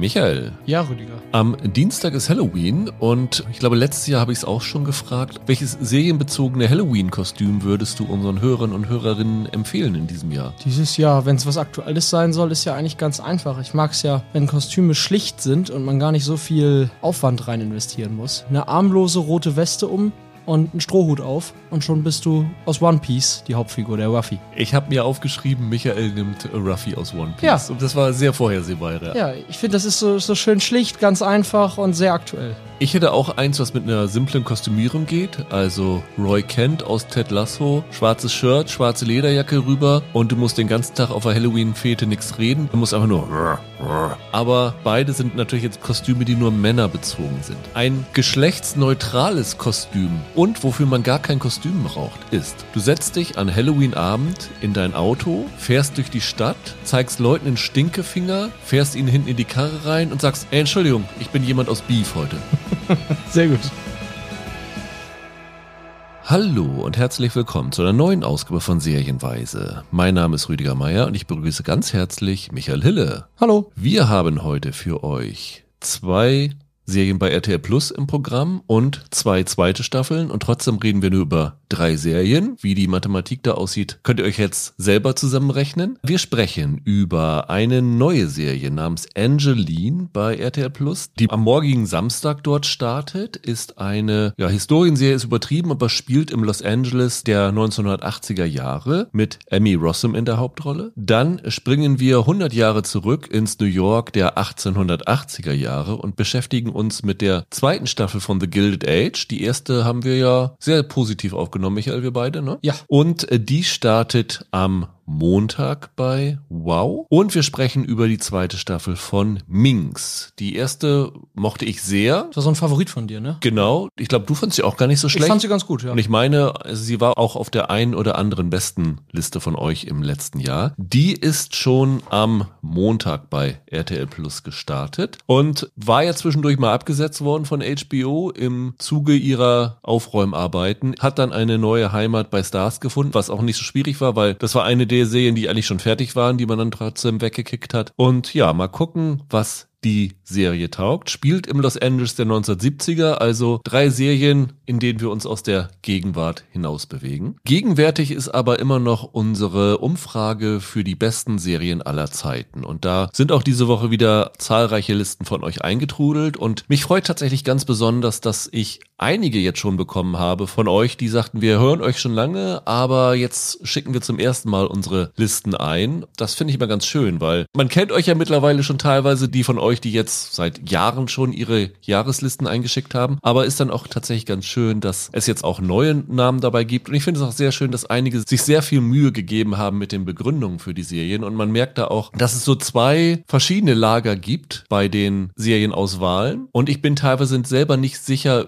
Michael. Ja, Rüdiger. Am Dienstag ist Halloween und ich glaube, letztes Jahr habe ich es auch schon gefragt. Welches serienbezogene Halloween-Kostüm würdest du unseren Hörern und Hörerinnen empfehlen in diesem Jahr? Dieses Jahr, wenn es was Aktuelles sein soll, ist ja eigentlich ganz einfach. Ich mag es ja, wenn Kostüme schlicht sind und man gar nicht so viel Aufwand rein investieren muss. Eine armlose rote Weste um, und einen Strohhut auf und schon bist du aus One Piece die Hauptfigur, der Ruffy. Ich habe mir aufgeschrieben, Michael nimmt Ruffy aus One Piece. Ja. Und das war sehr vorhersehbar. Ja, ja ich finde, das ist so, so schön schlicht, ganz einfach und sehr aktuell. Ich hätte auch eins, was mit einer simplen Kostümierung geht. Also Roy Kent aus Ted Lasso, schwarzes Shirt, schwarze Lederjacke rüber und du musst den ganzen Tag auf der Halloween-Fete nichts reden. Du musst einfach nur. Aber beide sind natürlich jetzt Kostüme, die nur Männer bezogen sind. Ein geschlechtsneutrales Kostüm und wofür man gar kein Kostüm braucht, ist, du setzt dich an Halloween-Abend in dein Auto, fährst durch die Stadt, zeigst Leuten einen Stinkefinger, fährst ihnen hinten in die Karre rein und sagst, Entschuldigung, ich bin jemand aus Beef heute. Sehr gut. Hallo und herzlich willkommen zu einer neuen Ausgabe von Serienweise. Mein Name ist Rüdiger Meier und ich begrüße ganz herzlich Michael Hille. Hallo. Wir haben heute für euch zwei Serien bei RTL Plus im Programm und zwei zweite Staffeln und trotzdem reden wir nur über drei Serien. Wie die Mathematik da aussieht, könnt ihr euch jetzt selber zusammenrechnen. Wir sprechen über eine neue Serie namens Angeline bei RTL Plus, die am morgigen Samstag dort startet, ist eine, ja, Historienserie ist übertrieben, aber spielt im Los Angeles der 1980er Jahre mit Emmy Rossum in der Hauptrolle. Dann springen wir 100 Jahre zurück ins New York der 1880er Jahre und beschäftigen uns mit der zweiten Staffel von The Gilded Age. Die erste haben wir ja sehr positiv aufgenommen, Michael, wir beide, ne? Ja. Und äh, die startet am Montag bei Wow. Und wir sprechen über die zweite Staffel von Minx. Die erste mochte ich sehr. Das war so ein Favorit von dir, ne? Genau. Ich glaube, du fandst sie auch gar nicht so schlecht. Ich fand sie ganz gut, ja. Und ich meine, also sie war auch auf der einen oder anderen besten Liste von euch im letzten Jahr. Die ist schon am Montag bei RTL Plus gestartet und war ja zwischendurch mal abgesetzt worden von HBO im Zuge ihrer Aufräumarbeiten. Hat dann eine neue Heimat bei Stars gefunden, was auch nicht so schwierig war, weil das war eine der Serien, die eigentlich schon fertig waren, die man dann trotzdem weggekickt hat. Und ja, mal gucken, was die Serie taugt. Spielt im Los Angeles der 1970er, also drei Serien, in denen wir uns aus der Gegenwart hinaus bewegen. Gegenwärtig ist aber immer noch unsere Umfrage für die besten Serien aller Zeiten. Und da sind auch diese Woche wieder zahlreiche Listen von euch eingetrudelt. Und mich freut tatsächlich ganz besonders, dass ich einige jetzt schon bekommen habe von euch, die sagten, wir hören euch schon lange, aber jetzt schicken wir zum ersten Mal unsere Listen ein. Das finde ich immer ganz schön, weil man kennt euch ja mittlerweile schon teilweise, die von euch, die jetzt seit Jahren schon ihre Jahreslisten eingeschickt haben. Aber ist dann auch tatsächlich ganz schön, dass es jetzt auch neue Namen dabei gibt. Und ich finde es auch sehr schön, dass einige sich sehr viel Mühe gegeben haben mit den Begründungen für die Serien. Und man merkt da auch, dass es so zwei verschiedene Lager gibt bei den Serienauswahlen. Und ich bin teilweise selber nicht sicher,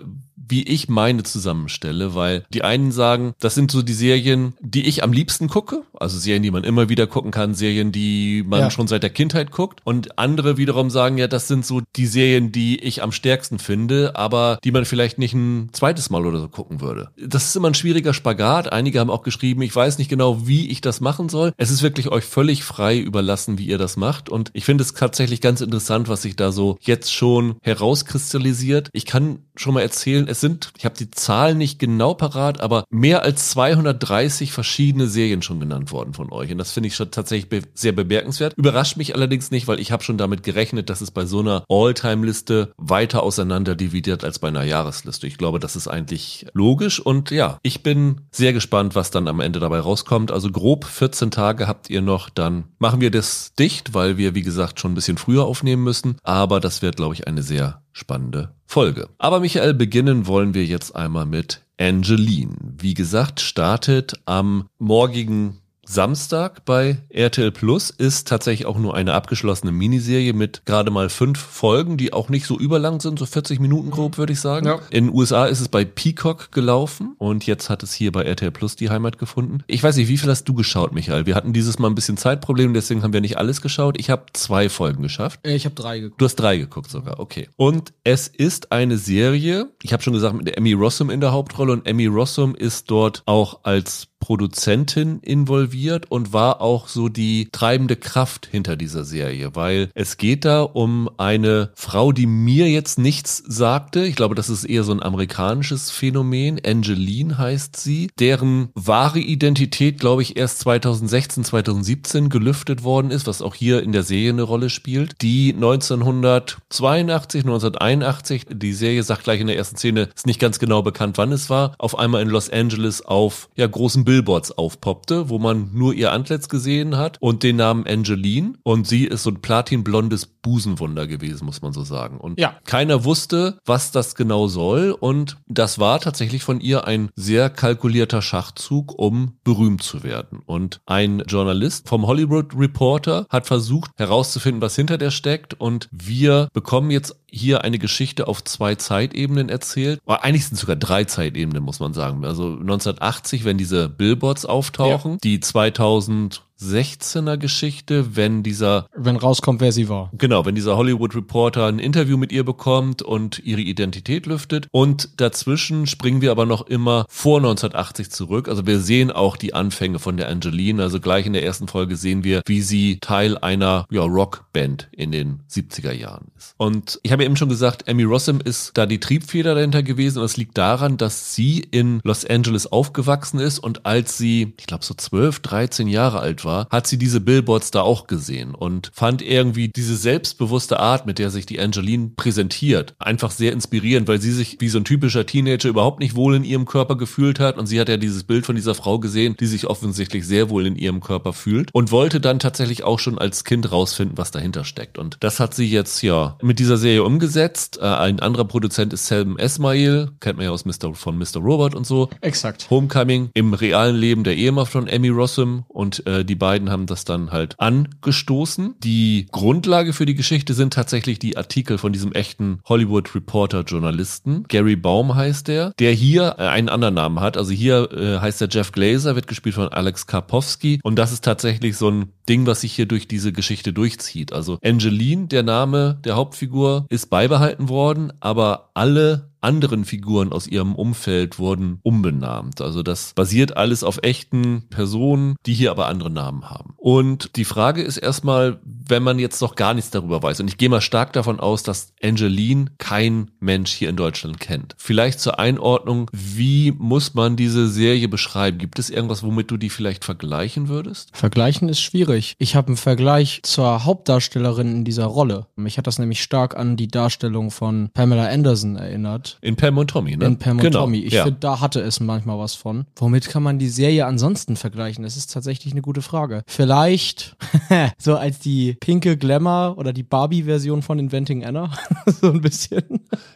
wie ich meine zusammenstelle, weil die einen sagen, das sind so die Serien, die ich am liebsten gucke, also Serien, die man immer wieder gucken kann, Serien, die man ja. schon seit der Kindheit guckt und andere wiederum sagen, ja, das sind so die Serien, die ich am stärksten finde, aber die man vielleicht nicht ein zweites Mal oder so gucken würde. Das ist immer ein schwieriger Spagat. Einige haben auch geschrieben, ich weiß nicht genau, wie ich das machen soll. Es ist wirklich euch völlig frei überlassen, wie ihr das macht und ich finde es tatsächlich ganz interessant, was sich da so jetzt schon herauskristallisiert. Ich kann schon mal erzählen, es sind, ich habe die Zahlen nicht genau parat, aber mehr als 230 verschiedene Serien schon genannt worden von euch. Und das finde ich schon tatsächlich be sehr bemerkenswert. Überrascht mich allerdings nicht, weil ich habe schon damit gerechnet, dass es bei so einer All-Time-Liste weiter auseinander dividiert als bei einer Jahresliste. Ich glaube, das ist eigentlich logisch. Und ja, ich bin sehr gespannt, was dann am Ende dabei rauskommt. Also grob 14 Tage habt ihr noch, dann machen wir das dicht, weil wir, wie gesagt, schon ein bisschen früher aufnehmen müssen. Aber das wird, glaube ich, eine sehr spannende Folge. Aber Michael, beginnen wollen wir jetzt einmal mit Angeline. Wie gesagt, startet am morgigen Samstag bei RTL Plus ist tatsächlich auch nur eine abgeschlossene Miniserie mit gerade mal fünf Folgen, die auch nicht so überlang sind, so 40 Minuten grob, würde ich sagen. Ja. In den USA ist es bei Peacock gelaufen und jetzt hat es hier bei RTL Plus die Heimat gefunden. Ich weiß nicht, wie viel hast du geschaut, Michael? Wir hatten dieses Mal ein bisschen Zeitproblem, deswegen haben wir nicht alles geschaut. Ich habe zwei Folgen geschafft. Äh, ich habe drei geguckt. Du hast drei geguckt sogar, okay. Und es ist eine Serie, ich habe schon gesagt, mit Emmy Rossum in der Hauptrolle und Emmy Rossum ist dort auch als Produzentin involviert und war auch so die treibende Kraft hinter dieser Serie, weil es geht da um eine Frau, die mir jetzt nichts sagte. Ich glaube, das ist eher so ein amerikanisches Phänomen. Angeline heißt sie, deren wahre Identität, glaube ich, erst 2016, 2017 gelüftet worden ist, was auch hier in der Serie eine Rolle spielt. Die 1982, 1981, die Serie sagt gleich in der ersten Szene, ist nicht ganz genau bekannt, wann es war, auf einmal in Los Angeles auf ja großen Billboards aufpoppte, wo man nur ihr Antlitz gesehen hat und den Namen Angeline. Und sie ist so ein platinblondes Busenwunder gewesen, muss man so sagen. Und ja. keiner wusste, was das genau soll und das war tatsächlich von ihr ein sehr kalkulierter Schachzug, um berühmt zu werden. Und ein Journalist vom Hollywood Reporter hat versucht herauszufinden, was hinter der steckt und wir bekommen jetzt hier eine Geschichte auf zwei Zeitebenen erzählt. Oder eigentlich sind es sogar drei Zeitebenen, muss man sagen. Also 1980, wenn diese Billboards auftauchen, ja. die 2000 16er Geschichte, wenn dieser wenn rauskommt, wer sie war. Genau, wenn dieser Hollywood Reporter ein Interview mit ihr bekommt und ihre Identität lüftet und dazwischen springen wir aber noch immer vor 1980 zurück. Also wir sehen auch die Anfänge von der Angeline, also gleich in der ersten Folge sehen wir, wie sie Teil einer ja, Rockband in den 70er Jahren ist. Und ich habe eben schon gesagt, Amy Rossum ist da die Triebfeder dahinter gewesen und es liegt daran, dass sie in Los Angeles aufgewachsen ist und als sie, ich glaube so 12, 13 Jahre alt war, war, hat sie diese Billboards da auch gesehen und fand irgendwie diese selbstbewusste Art, mit der sich die Angeline präsentiert, einfach sehr inspirierend, weil sie sich wie so ein typischer Teenager überhaupt nicht wohl in ihrem Körper gefühlt hat und sie hat ja dieses Bild von dieser Frau gesehen, die sich offensichtlich sehr wohl in ihrem Körper fühlt und wollte dann tatsächlich auch schon als Kind rausfinden, was dahinter steckt. Und das hat sie jetzt ja mit dieser Serie umgesetzt. Äh, ein anderer Produzent ist Selm Esmail, kennt man ja aus Mr. von Mr. Robot und so. Exakt. Homecoming im realen Leben der Ehemann von Emmy Rossum und äh, die beiden haben das dann halt angestoßen. Die Grundlage für die Geschichte sind tatsächlich die Artikel von diesem echten Hollywood Reporter Journalisten. Gary Baum heißt der, der hier äh, einen anderen Namen hat. Also hier äh, heißt der Jeff Glazer, wird gespielt von Alex Karpowski und das ist tatsächlich so ein Ding, was sich hier durch diese Geschichte durchzieht. Also Angeline, der Name der Hauptfigur, ist beibehalten worden, aber alle anderen Figuren aus ihrem Umfeld wurden umbenannt. Also das basiert alles auf echten Personen, die hier aber andere Namen haben. Und die Frage ist erstmal, wenn man jetzt noch gar nichts darüber weiß, und ich gehe mal stark davon aus, dass Angeline kein Mensch hier in Deutschland kennt. Vielleicht zur Einordnung, wie muss man diese Serie beschreiben? Gibt es irgendwas, womit du die vielleicht vergleichen würdest? Vergleichen ist schwierig. Ich habe einen Vergleich zur Hauptdarstellerin in dieser Rolle. Mich hat das nämlich stark an die Darstellung von Pamela Anderson erinnert in Pam und Tommy, ne? In Pam und genau. Tommy. Ich ja. finde, da hatte es manchmal was von. Womit kann man die Serie ansonsten vergleichen? Das ist tatsächlich eine gute Frage. Vielleicht so als die pinke Glamour oder die Barbie-Version von Inventing Anna. so ein bisschen.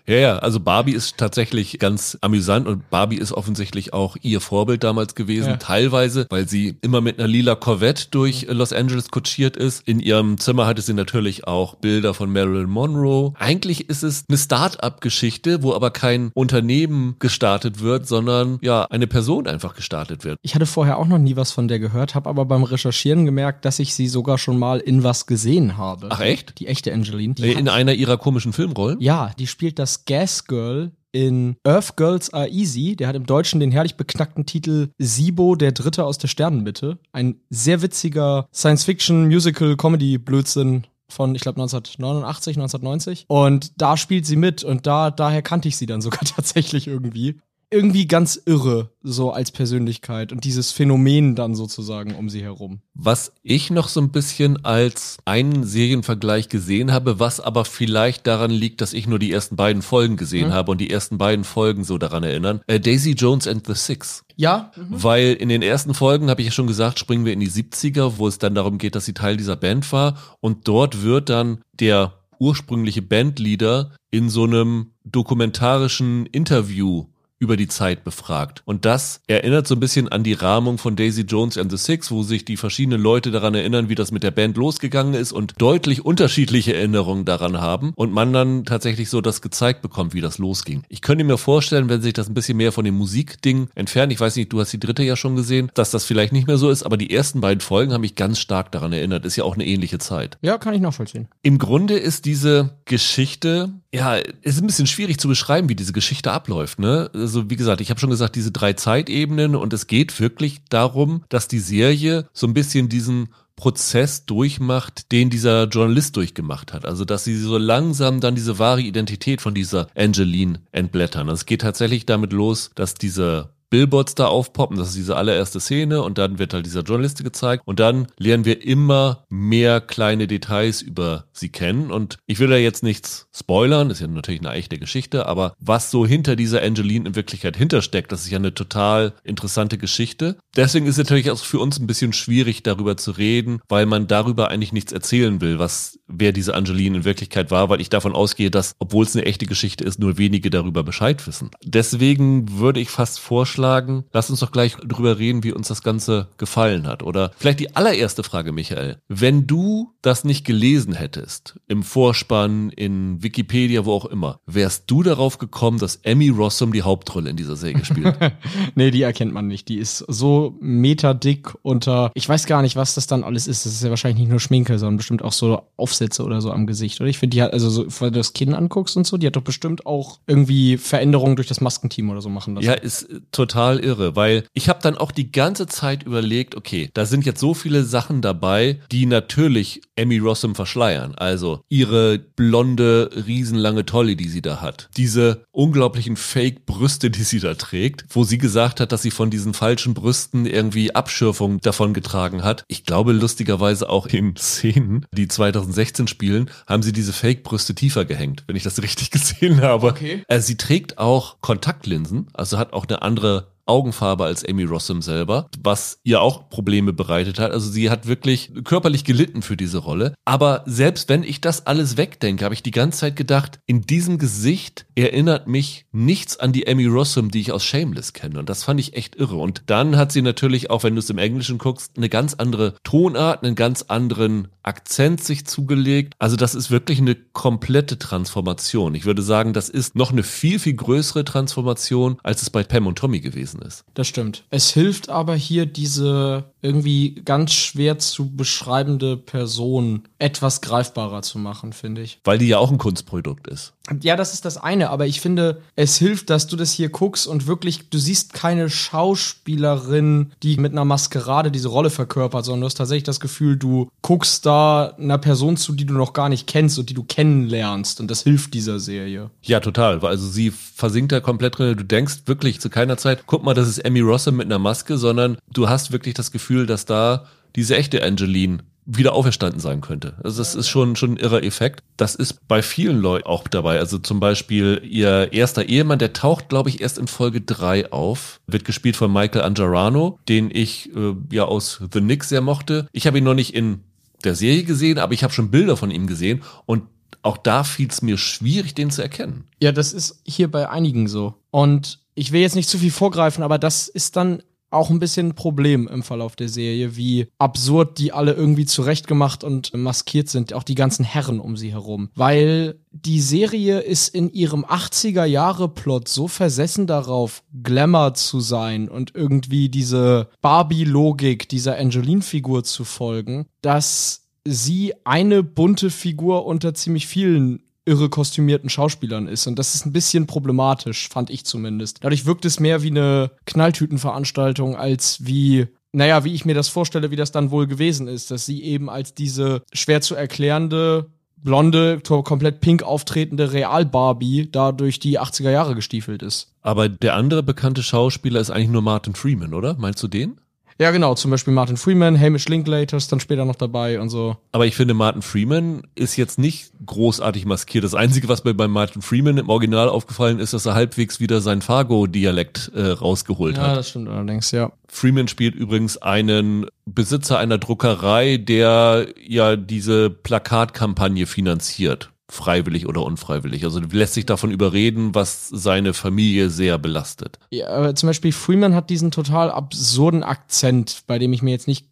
Ja, ja, also Barbie ist tatsächlich ganz amüsant und Barbie ist offensichtlich auch ihr Vorbild damals gewesen. Ja. Teilweise, weil sie immer mit einer lila Corvette durch Los Angeles kutschiert ist. In ihrem Zimmer hatte sie natürlich auch Bilder von Marilyn Monroe. Eigentlich ist es eine Start-up-Geschichte, wo aber aber kein Unternehmen gestartet wird, sondern ja, eine Person einfach gestartet wird. Ich hatte vorher auch noch nie was von der gehört, habe aber beim Recherchieren gemerkt, dass ich sie sogar schon mal in was gesehen habe. Ach echt? Die echte Angeline. Die in einer ihrer komischen Filmrollen? Ja, die spielt das Gas Girl in Earth Girls Are Easy. Der hat im Deutschen den herrlich beknackten Titel Sibo, der Dritte aus der Sternenmitte. Ein sehr witziger Science-Fiction-Musical-Comedy-Blödsinn von, ich glaube, 1989, 1990. Und da spielt sie mit und da, daher kannte ich sie dann sogar tatsächlich irgendwie irgendwie ganz irre, so als Persönlichkeit und dieses Phänomen dann sozusagen um sie herum. Was ich noch so ein bisschen als einen Serienvergleich gesehen habe, was aber vielleicht daran liegt, dass ich nur die ersten beiden Folgen gesehen mhm. habe und die ersten beiden Folgen so daran erinnern, äh, Daisy Jones and the Six. Ja. Mhm. Weil in den ersten Folgen, habe ich ja schon gesagt, springen wir in die 70er, wo es dann darum geht, dass sie Teil dieser Band war und dort wird dann der ursprüngliche Bandleader in so einem dokumentarischen Interview über die Zeit befragt. Und das erinnert so ein bisschen an die Rahmung von Daisy Jones and the Six, wo sich die verschiedenen Leute daran erinnern, wie das mit der Band losgegangen ist und deutlich unterschiedliche Erinnerungen daran haben und man dann tatsächlich so das gezeigt bekommt, wie das losging. Ich könnte mir vorstellen, wenn sich das ein bisschen mehr von dem Musikding entfernt, ich weiß nicht, du hast die dritte ja schon gesehen, dass das vielleicht nicht mehr so ist, aber die ersten beiden Folgen haben mich ganz stark daran erinnert. Ist ja auch eine ähnliche Zeit. Ja, kann ich nachvollziehen. Im Grunde ist diese Geschichte Ja, es ist ein bisschen schwierig zu beschreiben, wie diese Geschichte abläuft. Ne? Also wie gesagt, ich habe schon gesagt, diese drei Zeitebenen und es geht wirklich darum, dass die Serie so ein bisschen diesen Prozess durchmacht, den dieser Journalist durchgemacht hat. Also, dass sie so langsam dann diese wahre Identität von dieser Angeline entblättern. Also, es geht tatsächlich damit los, dass dieser Billboards da aufpoppen. Das ist diese allererste Szene und dann wird halt dieser Journalist gezeigt und dann lernen wir immer mehr kleine Details über sie kennen und ich will da jetzt nichts spoilern, ist ja natürlich eine echte Geschichte, aber was so hinter dieser Angeline in Wirklichkeit hintersteckt, das ist ja eine total interessante Geschichte. Deswegen ist es natürlich auch für uns ein bisschen schwierig darüber zu reden, weil man darüber eigentlich nichts erzählen will, was wer diese Angeline in Wirklichkeit war, weil ich davon ausgehe, dass obwohl es eine echte Geschichte ist, nur wenige darüber Bescheid wissen. Deswegen würde ich fast vorschlagen, vorschlagen, lass uns doch gleich drüber reden, wie uns das Ganze gefallen hat. Oder vielleicht die allererste Frage, Michael. Wenn du das nicht gelesen hättest, im Vorspann, in Wikipedia, wo auch immer, wärst du darauf gekommen, dass Emmy Rossum die Hauptrolle in dieser Serie spielt? nee, die erkennt man nicht. Die ist so meterdick unter, ich weiß gar nicht, was das dann alles ist. Das ist ja wahrscheinlich nicht nur Schminke, sondern bestimmt auch so Aufsätze oder so am Gesicht. Oder ich finde, die hat, also so, wenn du das Kinn anguckst und so, die hat doch bestimmt auch irgendwie Veränderungen durch das Maskenteam oder so machen lassen. Ja, ist total total irre, weil ich habe dann auch die ganze Zeit überlegt, okay, da sind jetzt so viele Sachen dabei, die natürlich Emmy Rossum verschleiern. Also ihre blonde, riesenlange Tolle, die sie da hat. Diese unglaublichen Fake-Brüste, die sie da trägt, wo sie gesagt hat, dass sie von diesen falschen Brüsten irgendwie Abschürfung davon getragen hat. Ich glaube, lustigerweise auch in Szenen, die 2016 spielen, haben sie diese Fake-Brüste tiefer gehängt, wenn ich das richtig gesehen habe. Okay. Äh, sie trägt auch Kontaktlinsen, also hat auch eine andere Augenfarbe als Amy Rossum selber, was ihr auch Probleme bereitet hat. Also sie hat wirklich körperlich gelitten für diese Rolle. Aber selbst wenn ich das alles wegdenke, habe ich die ganze Zeit gedacht, in diesem Gesicht erinnert mich nichts an die Amy Rossum, die ich aus Shameless kenne. Und das fand ich echt irre. Und dann hat sie natürlich, auch wenn du es im Englischen guckst, eine ganz andere Tonart, einen ganz anderen Akzent sich zugelegt. Also das ist wirklich eine komplette Transformation. Ich würde sagen, das ist noch eine viel, viel größere Transformation, als es bei Pam und Tommy gewesen gewesen ist. Das stimmt. Es hilft aber hier diese irgendwie ganz schwer zu beschreibende Person etwas greifbarer zu machen, finde ich. Weil die ja auch ein Kunstprodukt ist. Ja, das ist das eine, aber ich finde, es hilft, dass du das hier guckst und wirklich, du siehst keine Schauspielerin, die mit einer Maskerade diese Rolle verkörpert, sondern du hast tatsächlich das Gefühl, du guckst da einer Person zu, die du noch gar nicht kennst und die du kennenlernst und das hilft dieser Serie. Ja, total. Also sie versinkt da komplett drin. Du denkst wirklich zu keiner Zeit, guck mal, das ist Emmy Rossum mit einer Maske, sondern du hast wirklich das Gefühl, dass da diese echte Angeline wieder auferstanden sein könnte. Also das ist schon, schon ein irrer Effekt. Das ist bei vielen Leuten auch dabei. Also zum Beispiel ihr erster Ehemann, der taucht, glaube ich, erst in Folge drei auf. Wird gespielt von Michael Angarano, den ich äh, ja aus The Nick sehr mochte. Ich habe ihn noch nicht in der Serie gesehen, aber ich habe schon Bilder von ihm gesehen und auch da fiel es mir schwierig, den zu erkennen. Ja, das ist hier bei einigen so. Und ich will jetzt nicht zu viel vorgreifen, aber das ist dann auch ein bisschen ein Problem im Verlauf der Serie, wie absurd die alle irgendwie zurechtgemacht und maskiert sind, auch die ganzen Herren um sie herum. Weil die Serie ist in ihrem 80er Jahre Plot so versessen darauf, Glamour zu sein und irgendwie diese Barbie-Logik dieser Angeline-Figur zu folgen, dass sie eine bunte Figur unter ziemlich vielen irre kostümierten Schauspielern ist. Und das ist ein bisschen problematisch, fand ich zumindest. Dadurch wirkt es mehr wie eine Knalltütenveranstaltung als wie naja, wie ich mir das vorstelle, wie das dann wohl gewesen ist, dass sie eben als diese schwer zu erklärende, blonde, komplett pink auftretende Real-Barbie da durch die 80er Jahre gestiefelt ist. Aber der andere bekannte Schauspieler ist eigentlich nur Martin Freeman, oder? Meinst du den? Ja, genau, zum Beispiel Martin Freeman, Hamish Linklater ist dann später noch dabei und so. Aber ich finde, Martin Freeman ist jetzt nicht großartig maskiert. Das Einzige, was mir bei Martin Freeman im Original aufgefallen ist, dass er halbwegs wieder sein Fargo-Dialekt äh, rausgeholt ja, hat. Ja, das stimmt allerdings, ja. Freeman spielt übrigens einen Besitzer einer Druckerei, der ja diese Plakatkampagne finanziert freiwillig oder unfreiwillig. Also lässt sich davon überreden, was seine Familie sehr belastet. Ja, aber zum Beispiel Freeman hat diesen total absurden Akzent, bei dem ich mir jetzt nicht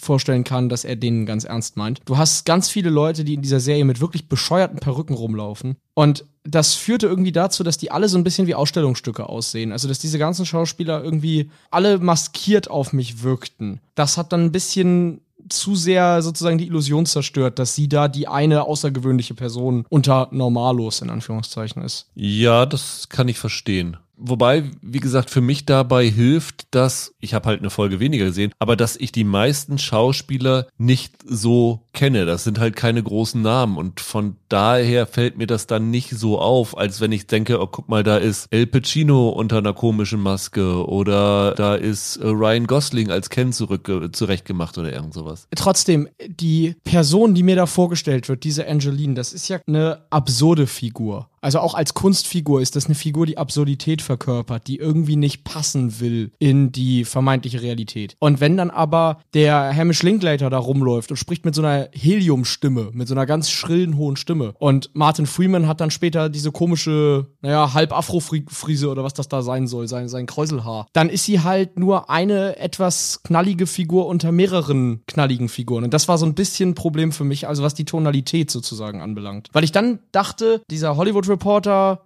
vorstellen kann, dass er den ganz ernst meint. Du hast ganz viele Leute, die in dieser Serie mit wirklich bescheuerten Perücken rumlaufen. Und das führte irgendwie dazu, dass die alle so ein bisschen wie Ausstellungsstücke aussehen. Also, dass diese ganzen Schauspieler irgendwie alle maskiert auf mich wirkten. Das hat dann ein bisschen zu sehr sozusagen die Illusion zerstört, dass sie da die eine außergewöhnliche Person unter Normalos in Anführungszeichen ist. Ja, das kann ich verstehen. Wobei, wie gesagt, für mich dabei hilft, dass, ich habe halt eine Folge weniger gesehen, aber dass ich die meisten Schauspieler nicht so kenne. Das sind halt keine großen Namen und von daher fällt mir das dann nicht so auf, als wenn ich denke, oh guck mal, da ist El Pacino unter einer komischen Maske oder da ist äh, Ryan Gosling als Ken zurück zurechtgemacht oder irgend sowas. Trotzdem, die Person, die mir da vorgestellt wird, diese Angeline, das ist ja eine absurde Figur. Also auch als Kunstfigur ist das eine Figur, die Absurdität verkörpert, die irgendwie nicht passen will in die vermeintliche Realität. Und wenn dann aber der Hamish Linklater da rumläuft und spricht mit so einer Heliumstimme, mit so einer ganz schrillen hohen Stimme und Martin Freeman hat dann später diese komische, naja, halb Afro-Frise oder was das da sein soll, sein, sein Kräuselhaar, dann ist sie halt nur eine etwas knallige Figur unter mehreren knalligen Figuren. Und das war so ein bisschen ein Problem für mich, also was die Tonalität sozusagen anbelangt. Weil ich dann dachte, dieser Hollywood Reporter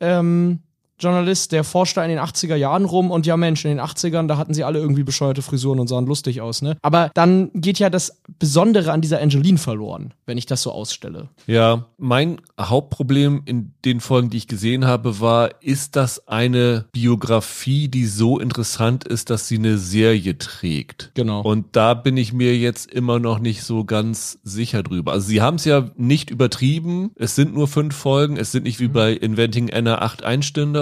ähm, Journalist, der forscht da in den 80er Jahren rum und ja Mensch, in den 80ern, da hatten sie alle irgendwie bescheuerte Frisuren und sahen lustig aus, ne? Aber dann geht ja das Besondere an dieser Angeline verloren, wenn ich das so ausstelle. Ja, mein Hauptproblem in den Folgen, die ich gesehen habe, war, ist das eine Biografie, die so interessant ist, dass sie eine Serie trägt? Genau. Und da bin ich mir jetzt immer noch nicht so ganz sicher drüber. Also sie haben es ja nicht übertrieben. Es sind nur fünf Folgen. Es sind nicht wie mhm. bei Inventing Anna acht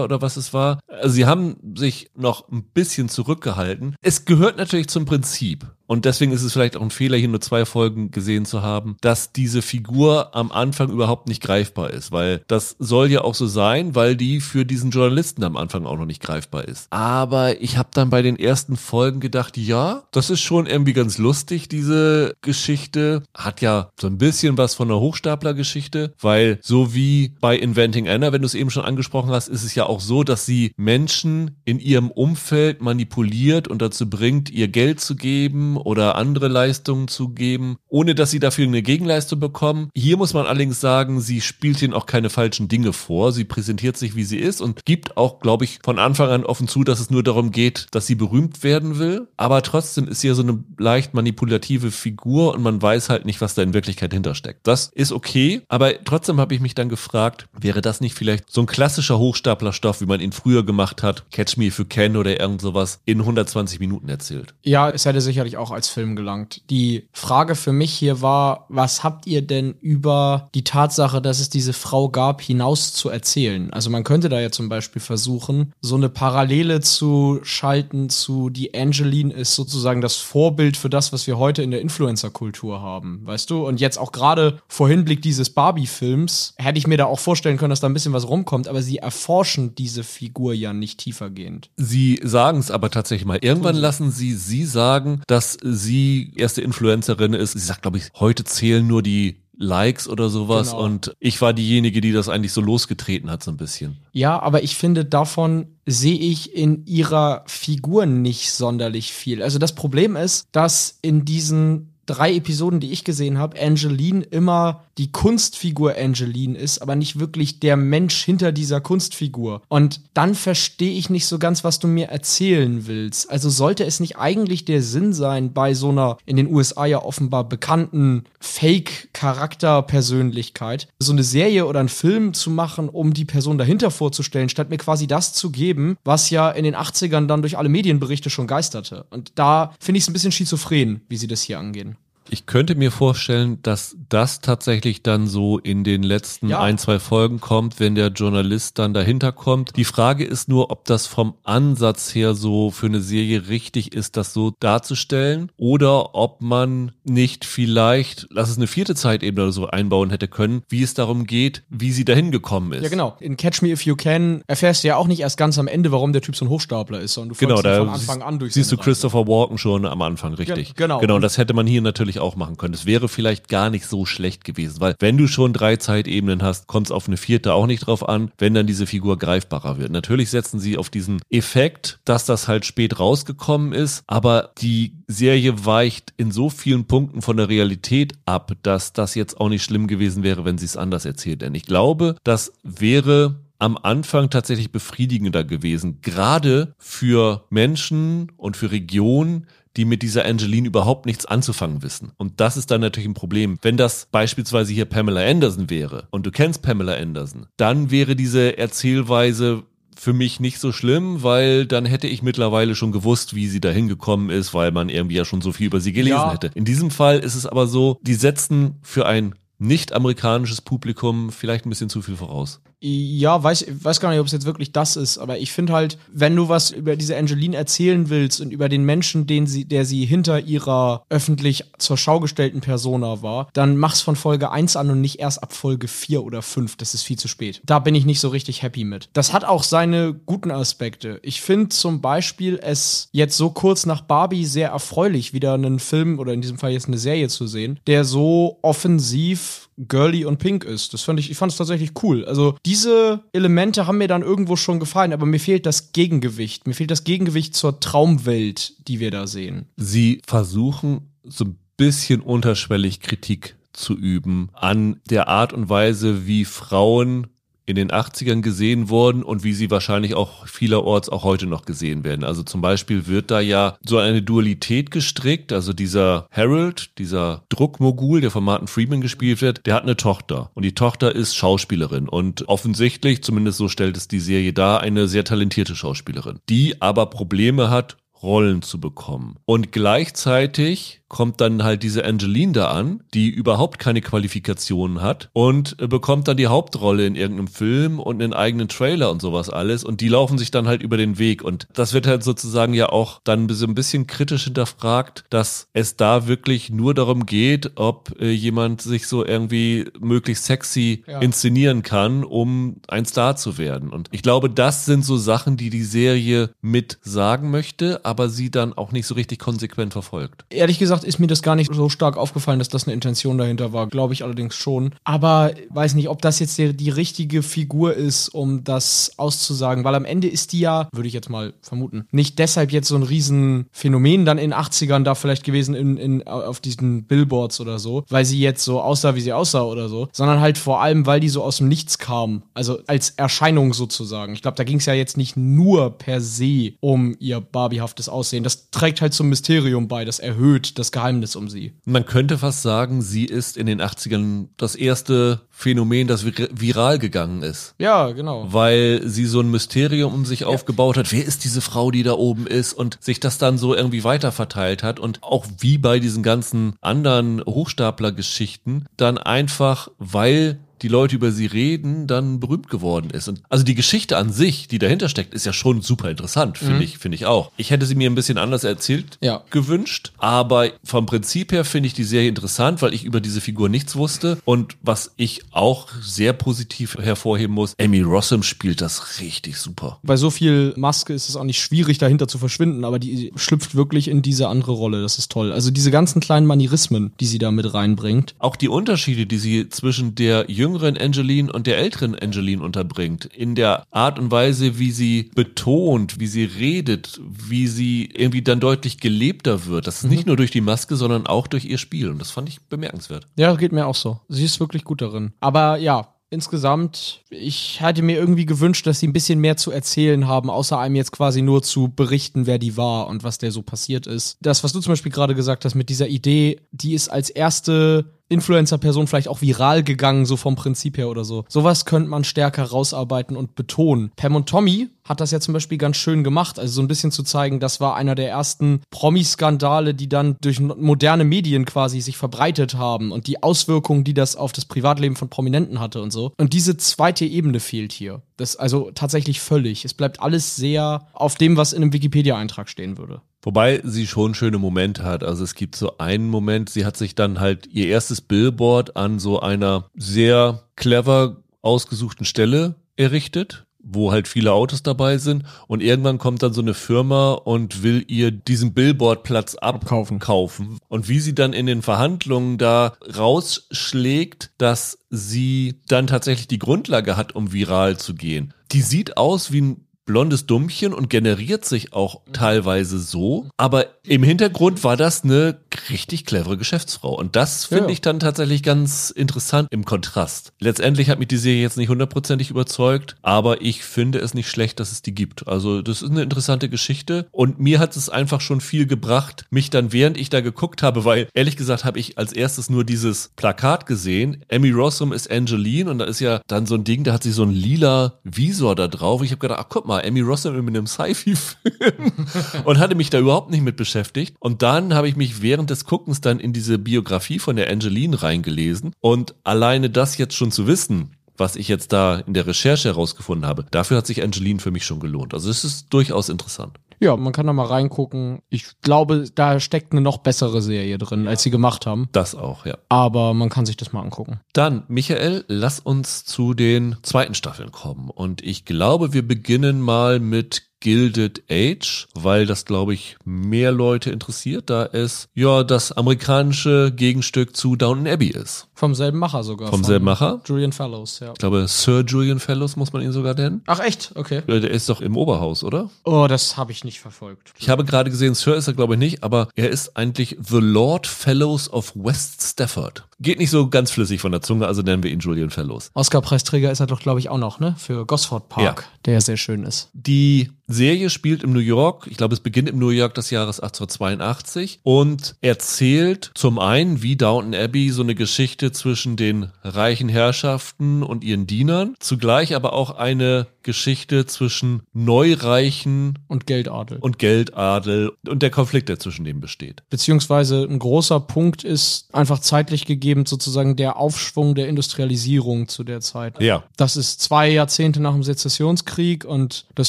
Oder was es war. Also sie haben sich noch ein bisschen zurückgehalten. Es gehört natürlich zum Prinzip. Und deswegen ist es vielleicht auch ein Fehler, hier nur zwei Folgen gesehen zu haben, dass diese Figur am Anfang überhaupt nicht greifbar ist, weil das soll ja auch so sein, weil die für diesen Journalisten am Anfang auch noch nicht greifbar ist. Aber ich habe dann bei den ersten Folgen gedacht, ja, das ist schon irgendwie ganz lustig, diese Geschichte. Hat ja so ein bisschen was von einer Hochstapler-Geschichte, weil so wie bei Inventing Anna, wenn du es eben schon angesprochen hast, ist es ja auch so, dass sie Menschen in ihrem Umfeld manipuliert und dazu bringt, ihr Geld zu geben oder andere Leistungen zu geben, ohne dass sie dafür eine Gegenleistung bekommen. Hier muss man allerdings sagen, sie spielt ihnen auch keine falschen Dinge vor. Sie präsentiert sich, wie sie ist und gibt auch, glaube ich, von Anfang an offen zu, dass es nur darum geht, dass sie berühmt werden will. Aber trotzdem ist sie ja so eine leicht manipulative Figur und man weiß halt nicht, was da in Wirklichkeit hintersteckt. Das ist okay, aber trotzdem habe ich mich dann gefragt, wäre das nicht vielleicht so ein klassischer Hochstaplerstoff, wie man ihn früher gemacht hat, Catch Me If You Can oder irgend sowas, in 120 Minuten erzählt? Ja, es hätte sicherlich auch auch als Film gelangt. Die Frage für mich hier war, was habt ihr denn über die Tatsache, dass es diese Frau gab, hinaus zu erzählen? Also man könnte da ja zum Beispiel versuchen, so eine Parallele zu schalten zu die Angeline ist sozusagen das Vorbild für das, was wir heute in der Influencer-Kultur haben, weißt du? Und jetzt auch gerade vor Hinblick dieses Barbie-Films hätte ich mir da auch vorstellen können, dass da ein bisschen was rumkommt, aber sie erforschen diese Figur ja nicht tiefergehend. Sie sagen es aber tatsächlich mal. Irgendwann lassen sie sie sagen, dass sie erste Influencerin ist. Sie sagt, glaube ich, heute zählen nur die Likes oder sowas genau. und ich war diejenige, die das eigentlich so losgetreten hat so ein bisschen. Ja, aber ich finde davon sehe ich in ihrer Figur nicht sonderlich viel. Also das Problem ist, dass in diesen drei Episoden, die ich gesehen habe, Angeline immer die Kunstfigur Angeline ist, aber nicht wirklich der Mensch hinter dieser Kunstfigur. Und dann verstehe ich nicht so ganz, was du mir erzählen willst. Also sollte es nicht eigentlich der Sinn sein, bei so einer in den USA ja offenbar bekannten Fake-Charakterpersönlichkeit so eine Serie oder einen Film zu machen, um die Person dahinter vorzustellen, statt mir quasi das zu geben, was ja in den 80ern dann durch alle Medienberichte schon geisterte. Und da finde ich es ein bisschen schizophren, wie sie das hier angehen. Ich könnte mir vorstellen, dass das tatsächlich dann so in den letzten ja. ein, zwei Folgen kommt, wenn der Journalist dann dahinter kommt. Die Frage ist nur, ob das vom Ansatz her so für eine Serie richtig ist, das so darzustellen oder ob man nicht vielleicht, lass es eine vierte Zeitebene oder so einbauen hätte können, wie es darum geht, wie sie dahin gekommen ist. Ja, genau. In Catch Me If You Can erfährst du ja auch nicht erst ganz am Ende, warum der Typ so ein Hochstapler ist, sondern du genau, da von Anfang an durch Siehst du Christopher Walken schon am Anfang, richtig. Ja, genau. Genau, das hätte man hier natürlich natürlich auch machen können. Es wäre vielleicht gar nicht so schlecht gewesen, weil wenn du schon drei Zeitebenen hast, kommt es auf eine vierte auch nicht drauf an, wenn dann diese Figur greifbarer wird. Natürlich setzen sie auf diesen Effekt, dass das halt spät rausgekommen ist, aber die Serie weicht in so vielen Punkten von der Realität ab, dass das jetzt auch nicht schlimm gewesen wäre, wenn sie es anders erzählt. Denn ich glaube, das wäre am Anfang tatsächlich befriedigender gewesen, gerade für Menschen und für Regionen, die mit dieser Angeline überhaupt nichts anzufangen wissen. Und das ist dann natürlich ein Problem. Wenn das beispielsweise hier Pamela Anderson wäre und du kennst Pamela Anderson, dann wäre diese Erzählweise für mich nicht so schlimm, weil dann hätte ich mittlerweile schon gewusst, wie sie da hingekommen ist, weil man irgendwie ja schon so viel über sie gelesen Ja. hätte. In diesem Fall ist es aber so, die setzen für ein nicht-amerikanisches Publikum vielleicht ein bisschen zu viel voraus. Ja, weiß, weiß gar nicht, ob es jetzt wirklich das ist, aber ich finde halt, wenn du was über diese Angeline erzählen willst und über den Menschen, den sie, der sie hinter ihrer öffentlich zur Schau gestellten Persona war, dann mach's von Folge 1 an und nicht erst ab Folge 4 oder 5. Das ist viel zu spät. Da bin ich nicht so richtig happy mit. Das hat auch seine guten Aspekte. Ich finde zum Beispiel es jetzt so kurz nach Barbie sehr erfreulich, wieder einen Film oder in diesem Fall jetzt eine Serie zu sehen, der so offensiv girly und pink ist. Das fand ich, ich fand es tatsächlich cool. Also diese Elemente haben mir dann irgendwo schon gefallen, aber mir fehlt das Gegengewicht. Mir fehlt das Gegengewicht zur Traumwelt, die wir da sehen. Sie versuchen so ein bisschen unterschwellig Kritik zu üben an der Art und Weise, wie Frauen in den 80ern gesehen wurden und wie sie wahrscheinlich auch vielerorts auch heute noch gesehen werden. Also zum Beispiel wird da ja so eine Dualität gestrickt. Also dieser Harold, dieser Druckmogul, der von Martin Freeman gespielt wird, der hat eine Tochter. Und die Tochter ist Schauspielerin und offensichtlich, zumindest so stellt es die Serie dar, eine sehr talentierte Schauspielerin, die aber Probleme hat, Rollen zu bekommen. Und gleichzeitig kommt dann halt diese Angeline da an, die überhaupt keine Qualifikationen hat und äh, bekommt dann die Hauptrolle in irgendeinem Film und einen eigenen Trailer und sowas alles und die laufen sich dann halt über den Weg und das wird halt sozusagen ja auch dann so ein bisschen kritisch hinterfragt, dass es da wirklich nur darum geht, ob äh, jemand sich so irgendwie möglichst sexy Ja. inszenieren kann, um ein Star zu werden. Und ich glaube, das sind so Sachen, die die Serie mit sagen möchte, aber sie dann auch nicht so richtig konsequent verfolgt. Ehrlich gesagt ist mir das gar nicht so stark aufgefallen, dass das eine Intention dahinter war. Glaube ich allerdings schon. Aber weiß nicht, ob das jetzt die, die richtige Figur ist, um das auszusagen. Weil am Ende ist die ja, würde ich jetzt mal vermuten, nicht deshalb jetzt so ein Riesenphänomen dann in den 80ern da vielleicht gewesen in, in, auf diesen Billboards oder so, weil sie jetzt so aussah, wie sie aussah oder so, sondern halt vor allem, weil die so aus dem Nichts kam. Also als Erscheinung sozusagen. Ich glaube, da ging es ja jetzt nicht nur per se um ihr barbiehaftes Aussehen. Das trägt halt zum Mysterium bei. Das erhöht das Geheimnis um sie. Man könnte fast sagen, sie ist in den 80ern das erste Phänomen, das vir viral gegangen ist. Ja, genau. Weil sie so ein Mysterium um sich aufgebaut hat. Wer ist diese Frau, die da oben ist? Und sich das dann so irgendwie weiter verteilt hat. Und auch wie bei diesen ganzen anderen Hochstapler-Geschichten dann einfach, weil die Leute über sie reden, dann berühmt geworden ist. Und also die Geschichte an sich, die dahinter steckt, ist ja schon super interessant, finde ich, finde ich auch. Ich hätte sie mir ein bisschen anders erzählt Ja. gewünscht, aber vom Prinzip her finde ich die Serie interessant, weil ich über diese Figur nichts wusste. Und was ich auch sehr positiv hervorheben muss, Amy Rossum spielt das richtig super. Bei so viel Maske ist es auch nicht schwierig, dahinter zu verschwinden, aber die schlüpft wirklich in diese andere Rolle. Das ist toll. Also diese ganzen kleinen Manierismen, die sie da mit reinbringt. Auch die Unterschiede, die sie zwischen der jüngeren Angeline und der älteren Angeline unterbringt, in der Art und Weise, wie sie betont, wie sie redet, wie sie irgendwie dann deutlich gelebter wird. Das ist nicht nur durch die Maske, sondern auch durch ihr Spiel. Und das fand ich bemerkenswert. Ja, geht mir auch so. Sie ist wirklich gut darin. Aber ja, insgesamt, ich hätte mir irgendwie gewünscht, dass sie ein bisschen mehr zu erzählen haben, außer einem jetzt quasi nur zu berichten, wer die war und was der so passiert ist. Das, was du zum Beispiel gerade gesagt hast mit dieser Idee, die ist als erste Influencer-Person vielleicht auch viral gegangen, so vom Prinzip her oder so. Sowas könnte man stärker rausarbeiten und betonen. Pam und Tommy hat das ja zum Beispiel ganz schön gemacht, also so ein bisschen zu zeigen, das war einer der ersten Promi-Skandale, die dann durch moderne Medien quasi sich verbreitet haben und die Auswirkungen, die das auf das Privatleben von Prominenten hatte und so. Und diese zweite Ebene fehlt hier. Das also tatsächlich völlig. Es bleibt alles sehr auf dem, was in einem Wikipedia-Eintrag stehen würde. Wobei sie schon schöne Momente hat. Also es gibt so einen Moment, sie hat sich dann halt ihr erstes Billboard an so einer sehr clever ausgesuchten Stelle errichtet, wo halt viele Autos dabei sind. Und irgendwann kommt dann so eine Firma und will ihr diesen Billboardplatz Abkaufen. abkaufen. Und wie sie dann in den Verhandlungen da rausschlägt, dass sie dann tatsächlich die Grundlage hat, um viral zu gehen. Die sieht aus wie ein blondes Dummchen und generiert sich auch teilweise so. Aber im Hintergrund war das eine richtig clevere Geschäftsfrau. Und das finde Ja. ich dann tatsächlich ganz interessant im Kontrast. Letztendlich hat mich die Serie jetzt nicht hundertprozentig überzeugt, aber ich finde es nicht schlecht, dass es die gibt. Also das ist eine interessante Geschichte und mir hat es einfach schon viel gebracht, mich dann während ich da geguckt habe, weil ehrlich gesagt habe ich als erstes nur dieses Plakat gesehen. Emmy Rossum ist Angeline und da ist ja dann so ein Ding, da hat sie so ein lila Visor da drauf. Ich habe gedacht, ach guck mal, Emmy Rossum in einem Sci-Fi-Film und hatte mich da überhaupt nicht mit beschäftigt. Und dann habe ich mich während des Guckens dann in diese Biografie von der Angeline reingelesen und alleine das jetzt schon zu wissen, was ich jetzt da in der Recherche herausgefunden habe, dafür hat sich Angeline für mich schon gelohnt. Also es ist durchaus interessant. Ja, man kann da mal reingucken. Ich glaube, da steckt eine noch bessere Serie drin, als sie gemacht haben. Das auch, ja. Aber man kann sich das mal angucken. Dann, Michael, lass uns zu den zweiten Staffeln kommen. Und ich glaube, wir beginnen mal mit Gilded Age, weil das, glaube ich, mehr Leute interessiert, da es ja das amerikanische Gegenstück zu Downton Abbey ist. Vom selben Macher sogar. Vom selben Macher? Julian Fellows, ja. Ich glaube, Sir Julian Fellows muss man ihn sogar nennen. Ach echt? Okay. Der ist doch im Oberhaus, oder? Oh, das habe ich nicht verfolgt. Ich habe gerade gesehen, Sir ist er glaube ich nicht, aber er ist eigentlich The Lord Fellows of West Stafford. Geht nicht so ganz flüssig von der Zunge, also nennen wir ihn Julian Fellows. Oscar-Preisträger ist er doch, glaube ich, auch noch, ne? Für Gosford Park, Ja. der sehr schön ist. Die Serie spielt im New York, ich glaube, es beginnt im New York des Jahres 1882 und erzählt zum einen, wie Downton Abbey, so eine Geschichte zwischen den reichen Herrschaften und ihren Dienern, zugleich aber auch eine Geschichte zwischen Neureichen Und Geldadel. und Geldadel und der Konflikt, der zwischen denen besteht. Beziehungsweise ein großer Punkt ist einfach zeitlich gegeben sozusagen der Aufschwung der Industrialisierung zu der Zeit. Ja. Das ist zwei Jahrzehnte nach dem Sezessionskrieg und das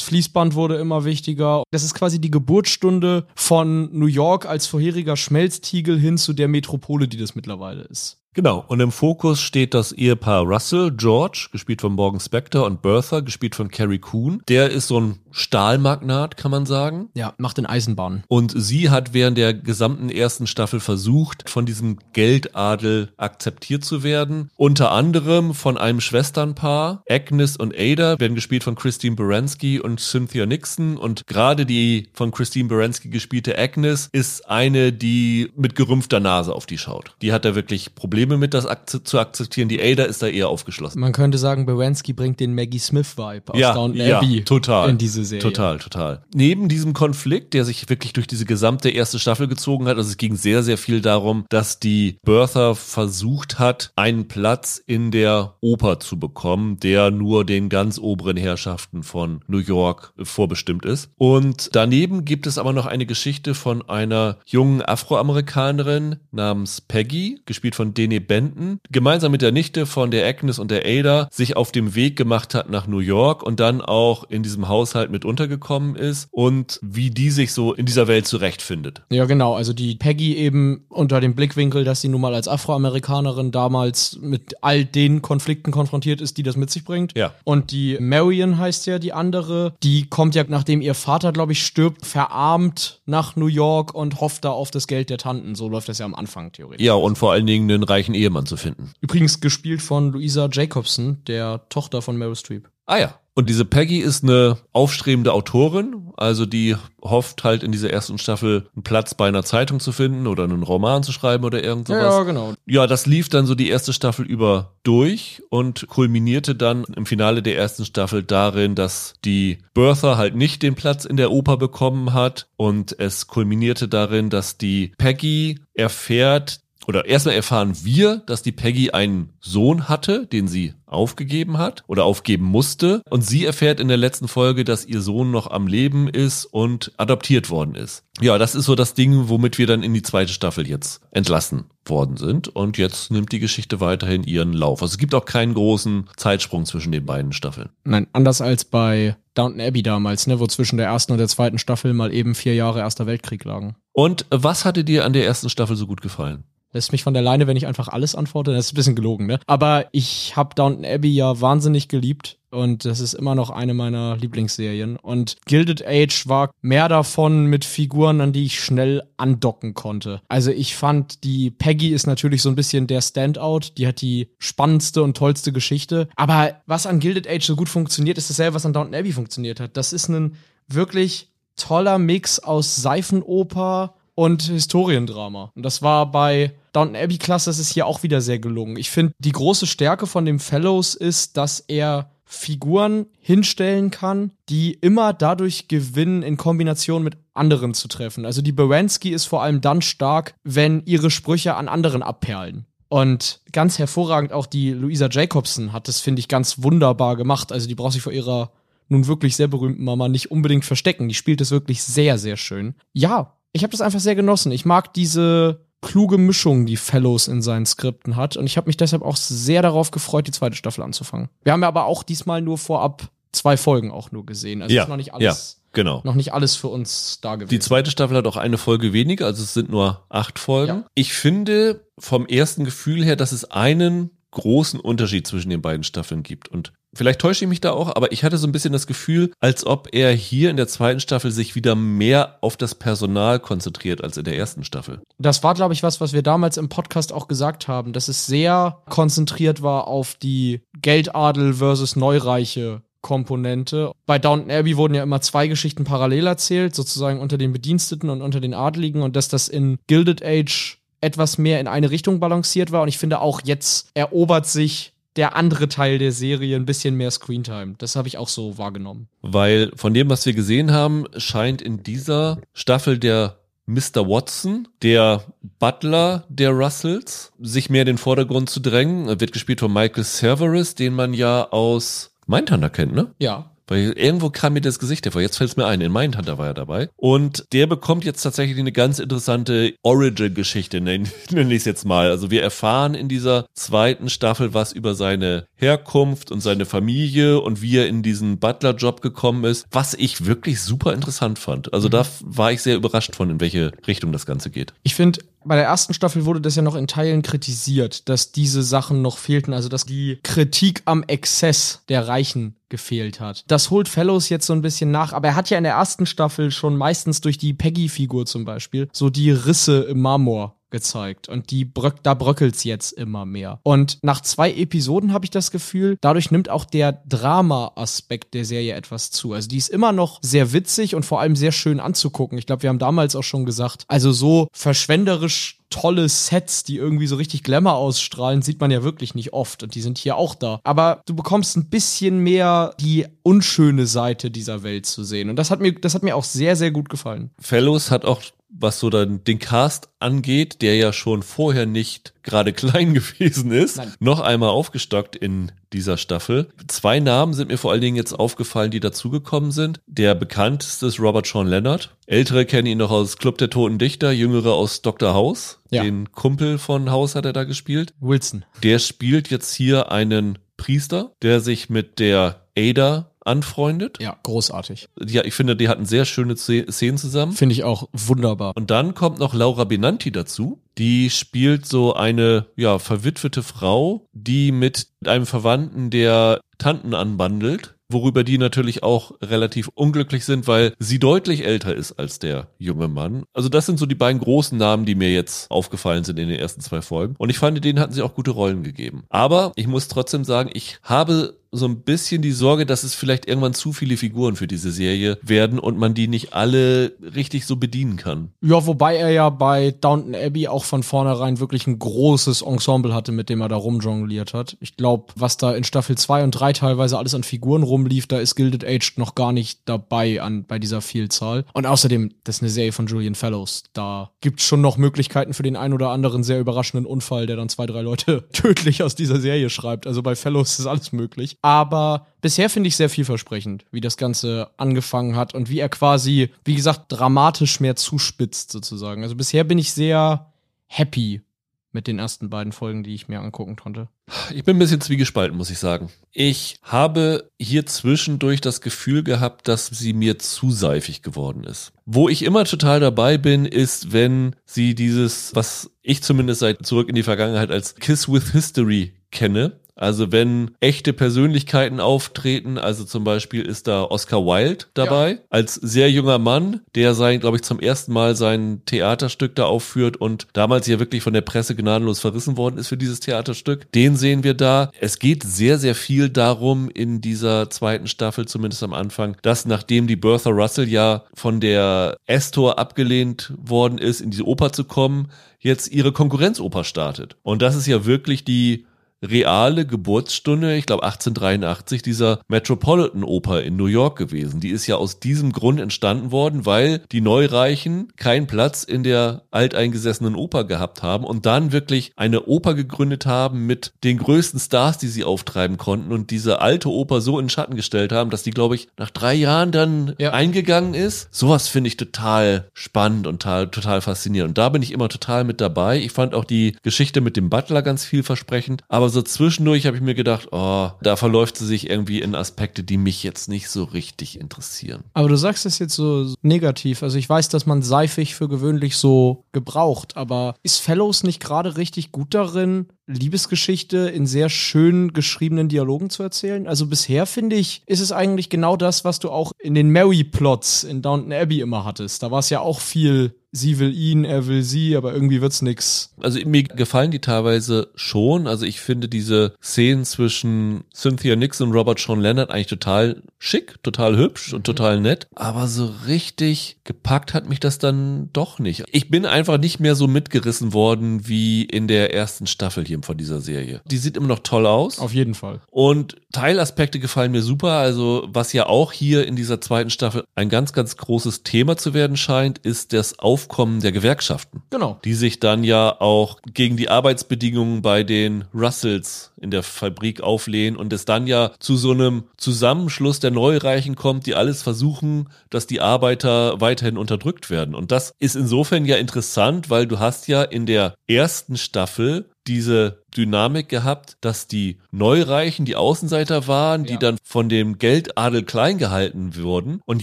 Fließband wurde immer wichtiger. Das ist quasi die Geburtsstunde von New York als vorheriger Schmelztiegel hin zu der Metropole, die das mittlerweile ist. Genau, und im Fokus steht das Ehepaar Russell, George, gespielt von Morgan Spector, und Bertha, gespielt von Carrie Coon. Der ist so ein Stahlmagnat, kann man sagen. Ja, macht den Eisenbahn. Und sie hat während der gesamten ersten Staffel versucht, von diesem Geldadel akzeptiert zu werden. Unter anderem von einem Schwesternpaar. Agnes und Ada werden gespielt von Christine Baranski und Cynthia Nixon. Und gerade die von Christine Baranski gespielte Agnes ist eine, die mit gerümpfter Nase auf die schaut. Die hat da wirklich Probleme mit, das zu akzeptieren. Die Ada ist da eher aufgeschlossen. Man könnte sagen, Baranski bringt den Maggie Smith-Vibe aus Downton ja, Abbey total. in diese Serie. Total, total. Neben diesem Konflikt, der sich wirklich durch diese gesamte erste Staffel gezogen hat, also es ging sehr, sehr viel darum, dass die Bertha versucht hat, einen Platz in der Oper zu bekommen, der nur den ganz oberen Herrschaften von New York vorbestimmt ist. Und daneben gibt es aber noch eine Geschichte von einer jungen Afroamerikanerin namens Peggy, gespielt von Dene Benton, gemeinsam mit der Nichte von der Agnes und der Ada sich auf dem Weg gemacht hat nach New York und dann auch in diesem Haushalt mit untergekommen ist und wie die sich so in dieser Welt zurechtfindet. Ja, genau. Also die Peggy eben unter dem Blickwinkel, dass sie nun mal als Afroamerikanerin damals mit all den Konflikten konfrontiert ist, die das mit sich bringt. Ja. Und die Marion heißt ja die andere. Die kommt ja, nachdem ihr Vater, glaube ich, stirbt, verarmt nach New York und hofft da auf das Geld der Tanten. So läuft das ja am Anfang theoretisch. Ja, und vor allen Dingen einen reichen Ehemann zu finden. Übrigens gespielt von Louisa Jacobson, der Tochter von Meryl Streep. Ah ja. Und diese Peggy ist eine aufstrebende Autorin, also die hofft halt in dieser ersten Staffel einen Platz bei einer Zeitung zu finden oder einen Roman zu schreiben oder irgend sowas. Ja, genau. Ja, das lief dann so die erste Staffel über durch und kulminierte dann im Finale der ersten Staffel darin, dass die Bertha halt nicht den Platz in der Oper bekommen hat und es kulminierte darin, dass die Peggy erfährt, oder erstmal erfahren wir, dass die Peggy einen Sohn hatte, den sie aufgegeben hat oder aufgeben musste. Und sie erfährt in der letzten Folge, dass ihr Sohn noch am Leben ist und adoptiert worden ist. Ja, das ist so das Ding, womit wir dann in die zweite Staffel jetzt entlassen worden sind. Und jetzt nimmt die Geschichte weiterhin ihren Lauf. Also es gibt auch keinen großen Zeitsprung zwischen den beiden Staffeln. Nein, anders als bei Downton Abbey damals, ne, wo zwischen der ersten und der zweiten Staffel mal eben vier Jahre Erster Weltkrieg lagen. Und was hatte dir an der ersten Staffel so gut gefallen? Lässt mich von der Leine, wenn ich einfach alles antworte. Das ist ein bisschen gelogen, ne? Aber ich habe Downton Abbey ja wahnsinnig geliebt. Und das ist immer noch eine meiner Lieblingsserien. Und Gilded Age war mehr davon mit Figuren, an die ich schnell andocken konnte. Also ich fand, die Peggy ist natürlich so ein bisschen der Standout. Die hat die spannendste und tollste Geschichte. Aber was an Gilded Age so gut funktioniert, ist dasselbe, was an Downton Abbey funktioniert hat. Das ist ein wirklich toller Mix aus Seifenoper und Historiendrama. Und das war bei Downton Abbey klasse, das ist hier auch wieder sehr gelungen. Ich finde, die große Stärke von dem Fellows ist, dass er Figuren hinstellen kann, die immer dadurch gewinnen, in Kombination mit anderen zu treffen. Also die Baranski ist vor allem dann stark, wenn ihre Sprüche an anderen abperlen. Und ganz hervorragend auch die Louisa Jacobson hat das, finde ich, ganz wunderbar gemacht. Also die braucht sich vor ihrer nun wirklich sehr berühmten Mama nicht unbedingt verstecken. Die spielt es wirklich sehr, sehr schön. Ja, ich habe das einfach sehr genossen. Ich mag diese kluge Mischung, die Fellows in seinen Skripten hat. Und ich habe mich deshalb auch sehr darauf gefreut, die zweite Staffel anzufangen. Wir haben ja aber auch diesmal nur vorab zwei Folgen auch nur gesehen. Also Ja, ist noch nicht alles, Genau. noch nicht alles für uns da gewesen. Die zweite Staffel hat auch eine Folge weniger, also es sind nur acht Folgen. Ja. Ich finde vom ersten Gefühl her, dass es einen großen Unterschied zwischen den beiden Staffeln gibt. Und vielleicht täusche ich mich da auch, aber ich hatte so ein bisschen das Gefühl, als ob er hier in der zweiten Staffel sich wieder mehr auf das Personal konzentriert als in der ersten Staffel. Das war, glaube ich, was, was wir damals im Podcast auch gesagt haben, dass es sehr konzentriert war auf die Geldadel versus Neureiche Komponente. Bei Downton Abbey wurden ja immer zwei Geschichten parallel erzählt, sozusagen unter den Bediensteten und unter den Adligen und dass das in Gilded Age etwas mehr in eine Richtung balanciert war und ich finde auch jetzt erobert sich der andere Teil der Serie ein bisschen mehr Screentime. Das habe ich auch so wahrgenommen. Weil von dem, was wir gesehen haben, scheint in dieser Staffel der Mr. Watson, der Butler der Russells, sich mehr in den Vordergrund zu drängen. Er wird gespielt von Michael Cerveris, den man ja aus Mindhunter kennt, ne? Ja, Weil irgendwo kam mir das Gesicht hervor. Jetzt fällt es mir ein. In Mindhunter war er dabei. Und der bekommt jetzt tatsächlich eine ganz interessante Origin-Geschichte, nenne nenn ich es jetzt mal. Also wir erfahren in dieser zweiten Staffel was über seine Herkunft und seine Familie und wie er in diesen Butler-Job gekommen ist, was ich wirklich super interessant fand. Also da war ich sehr überrascht von, in welche Richtung das Ganze geht. Ich finde, bei der ersten Staffel wurde das ja noch in Teilen kritisiert, dass diese Sachen noch fehlten, also dass die Kritik am Exzess der Reichen gefehlt hat. Das holt Fellows jetzt so ein bisschen nach, aber er hat ja in der ersten Staffel schon meistens durch die Peggy-Figur zum Beispiel so die Risse im Marmor gezeigt und die bröck, da bröckelt's jetzt immer mehr. Und nach zwei Episoden habe ich das Gefühl, dadurch nimmt auch der Drama-Aspekt der Serie etwas zu. Also die ist immer noch sehr witzig und vor allem sehr schön anzugucken. Ich glaube, wir haben damals auch schon gesagt, also so verschwenderisch tolle Sets, die irgendwie so richtig Glamour ausstrahlen, sieht man ja wirklich nicht oft und die sind hier auch da. Aber du bekommst ein bisschen mehr die unschöne Seite dieser Welt zu sehen und das hat mir das hat mir auch sehr sehr gut gefallen. Fellows hat auch, was so dann den Cast angeht, der ja schon vorher nicht gerade klein gewesen ist, Nein. noch einmal aufgestockt in dieser Staffel. Zwei Namen sind mir vor allen Dingen jetzt aufgefallen, die dazugekommen sind. Der bekannteste ist Robert Sean Leonard. Ältere kennen ihn noch aus Club der Toten Dichter, jüngere aus Dr. House. Ja. Den Kumpel von House hat er da gespielt. Wilson. Der spielt jetzt hier einen Priester, der sich mit der Ada anfreundet. Ja, großartig. Ja, ich finde, die hatten sehr schöne Sze- Szenen zusammen. Finde ich auch wunderbar. Und dann kommt noch Laura Benanti dazu. Die spielt so eine, ja, verwitwete Frau, die mit einem Verwandten der Tanten anbandelt, worüber die natürlich auch relativ unglücklich sind, weil sie deutlich älter ist als der junge Mann. Also das sind so die beiden großen Namen, die mir jetzt aufgefallen sind in den ersten zwei Folgen. Und ich fand, denen hatten sie auch gute Rollen gegeben. Aber ich muss trotzdem sagen, ich habe so ein bisschen die Sorge, dass es vielleicht irgendwann zu viele Figuren für diese Serie werden und man die nicht alle richtig so bedienen kann. Ja, wobei er ja bei Downton Abbey auch von vornherein wirklich ein großes Ensemble hatte, mit dem er da rumjongliert hat. Ich glaube, was da in Staffel 2 und 3 teilweise alles an Figuren rumlief, da ist Gilded Age noch gar nicht dabei an, bei dieser Vielzahl. Und außerdem, das ist eine Serie von Julian Fellows. Da gibt's schon noch Möglichkeiten für den ein oder anderen sehr überraschenden Unfall, der dann zwei, drei Leute tödlich aus dieser Serie schreibt. Also bei Fellows ist alles möglich. Aber bisher finde ich sehr vielversprechend, wie das Ganze angefangen hat und wie er quasi, wie gesagt, dramatisch mehr zuspitzt sozusagen. Also bisher bin ich sehr happy mit den ersten beiden Folgen, die ich mir angucken konnte. Ich bin ein bisschen zwiegespalten, muss ich sagen. Ich habe hier zwischendurch das Gefühl gehabt, dass sie mir zu seifig geworden ist. Wo ich immer total dabei bin, ist, wenn sie dieses, was ich zumindest seit zurück in die Vergangenheit als Kiss with History kenne, Also wenn echte Persönlichkeiten auftreten, also zum Beispiel ist da Oscar Wilde dabei, ja. als sehr junger Mann, der sein, glaube ich, zum ersten Mal sein Theaterstück da aufführt und damals ja wirklich von der Presse gnadenlos verrissen worden ist für dieses Theaterstück. Den sehen wir da. Es geht sehr, sehr viel darum in dieser zweiten Staffel, zumindest am Anfang, dass nachdem die Bertha Russell ja von der Estor abgelehnt worden ist, in diese Oper zu kommen, jetzt ihre Konkurrenzoper startet. Und das ist ja wirklich die reale Geburtsstunde, ich glaube 1883, dieser Metropolitan Oper in New York gewesen. Die ist ja aus diesem Grund entstanden worden, weil die Neureichen keinen Platz in der alteingesessenen Oper gehabt haben und dann wirklich eine Oper gegründet haben mit den größten Stars, die sie auftreiben konnten und diese alte Oper so in Schatten gestellt haben, dass die, glaube ich, nach drei Jahren dann ja. eingegangen ist. Sowas finde ich total spannend und total, total faszinierend. Und da bin ich immer total mit dabei. Ich fand auch die Geschichte mit dem Butler ganz vielversprechend, aber aber so zwischendurch habe ich mir gedacht, oh, da verläuft sie sich irgendwie in Aspekte, die mich jetzt nicht so richtig interessieren. Aber du sagst es jetzt so negativ. Also ich weiß, dass man seifig für gewöhnlich so gebraucht, aber ist Fellows nicht gerade richtig gut darin, Liebesgeschichte in sehr schön geschriebenen Dialogen zu erzählen. Also bisher finde ich, ist es eigentlich genau das, was du auch in den Mary-Plots in Downton Abbey immer hattest. Da war es ja auch viel sie will ihn, er will sie, aber irgendwie wird's nix. Also mir gefallen die teilweise schon. Also ich finde diese Szenen zwischen Cynthia Nix und Robert Sean Leonard eigentlich total schick, total hübsch und total nett. Aber so richtig gepackt hat mich das dann doch nicht. Ich bin einfach nicht mehr so mitgerissen worden wie in der ersten Staffel hier von dieser Serie. Die sieht immer noch toll aus. Auf jeden Fall. Und Teilaspekte gefallen mir super. Also was ja auch hier in dieser zweiten Staffel ein ganz, ganz großes Thema zu werden scheint, ist das Aufkommen der Gewerkschaften. Genau. Die sich dann ja auch gegen die Arbeitsbedingungen bei den Russells in der Fabrik auflehnen und es dann ja zu so einem Zusammenschluss der Neureichen kommt, die alles versuchen, dass die Arbeiter weiterhin unterdrückt werden. Und das ist insofern ja interessant, weil du hast ja in der ersten Staffel diese Dynamik gehabt, dass die Neureichen die Außenseiter waren, die ja. dann von dem Geldadel klein gehalten wurden. Und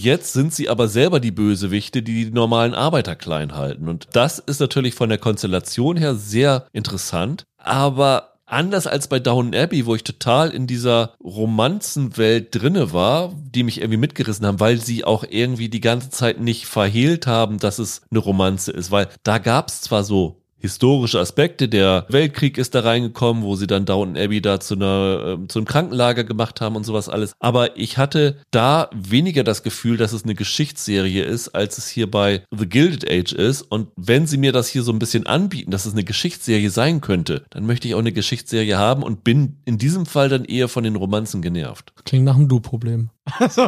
jetzt sind sie aber selber die Bösewichte, die die normalen Arbeiter klein halten. Und das ist natürlich von der Konstellation her sehr interessant. Aber anders als bei Downton Abbey, wo ich total in dieser Romanzenwelt drinne war, die mich irgendwie mitgerissen haben, weil sie auch irgendwie die ganze Zeit nicht verhehlt haben, dass es eine Romanze ist, weil da gab es zwar so historische Aspekte. Der Weltkrieg ist da reingekommen, wo sie dann Downton Abbey da zu einer äh, zu einem Krankenlager gemacht haben und sowas alles. Aber ich hatte da weniger das Gefühl, dass es eine Geschichtsserie ist, als es hier bei The Gilded Age ist. Und wenn sie mir das hier so ein bisschen anbieten, dass es eine Geschichtsserie sein könnte, dann möchte ich auch eine Geschichtsserie haben und bin in diesem Fall dann eher von den Romanzen genervt. Klingt nach einem Du-Problem. Also,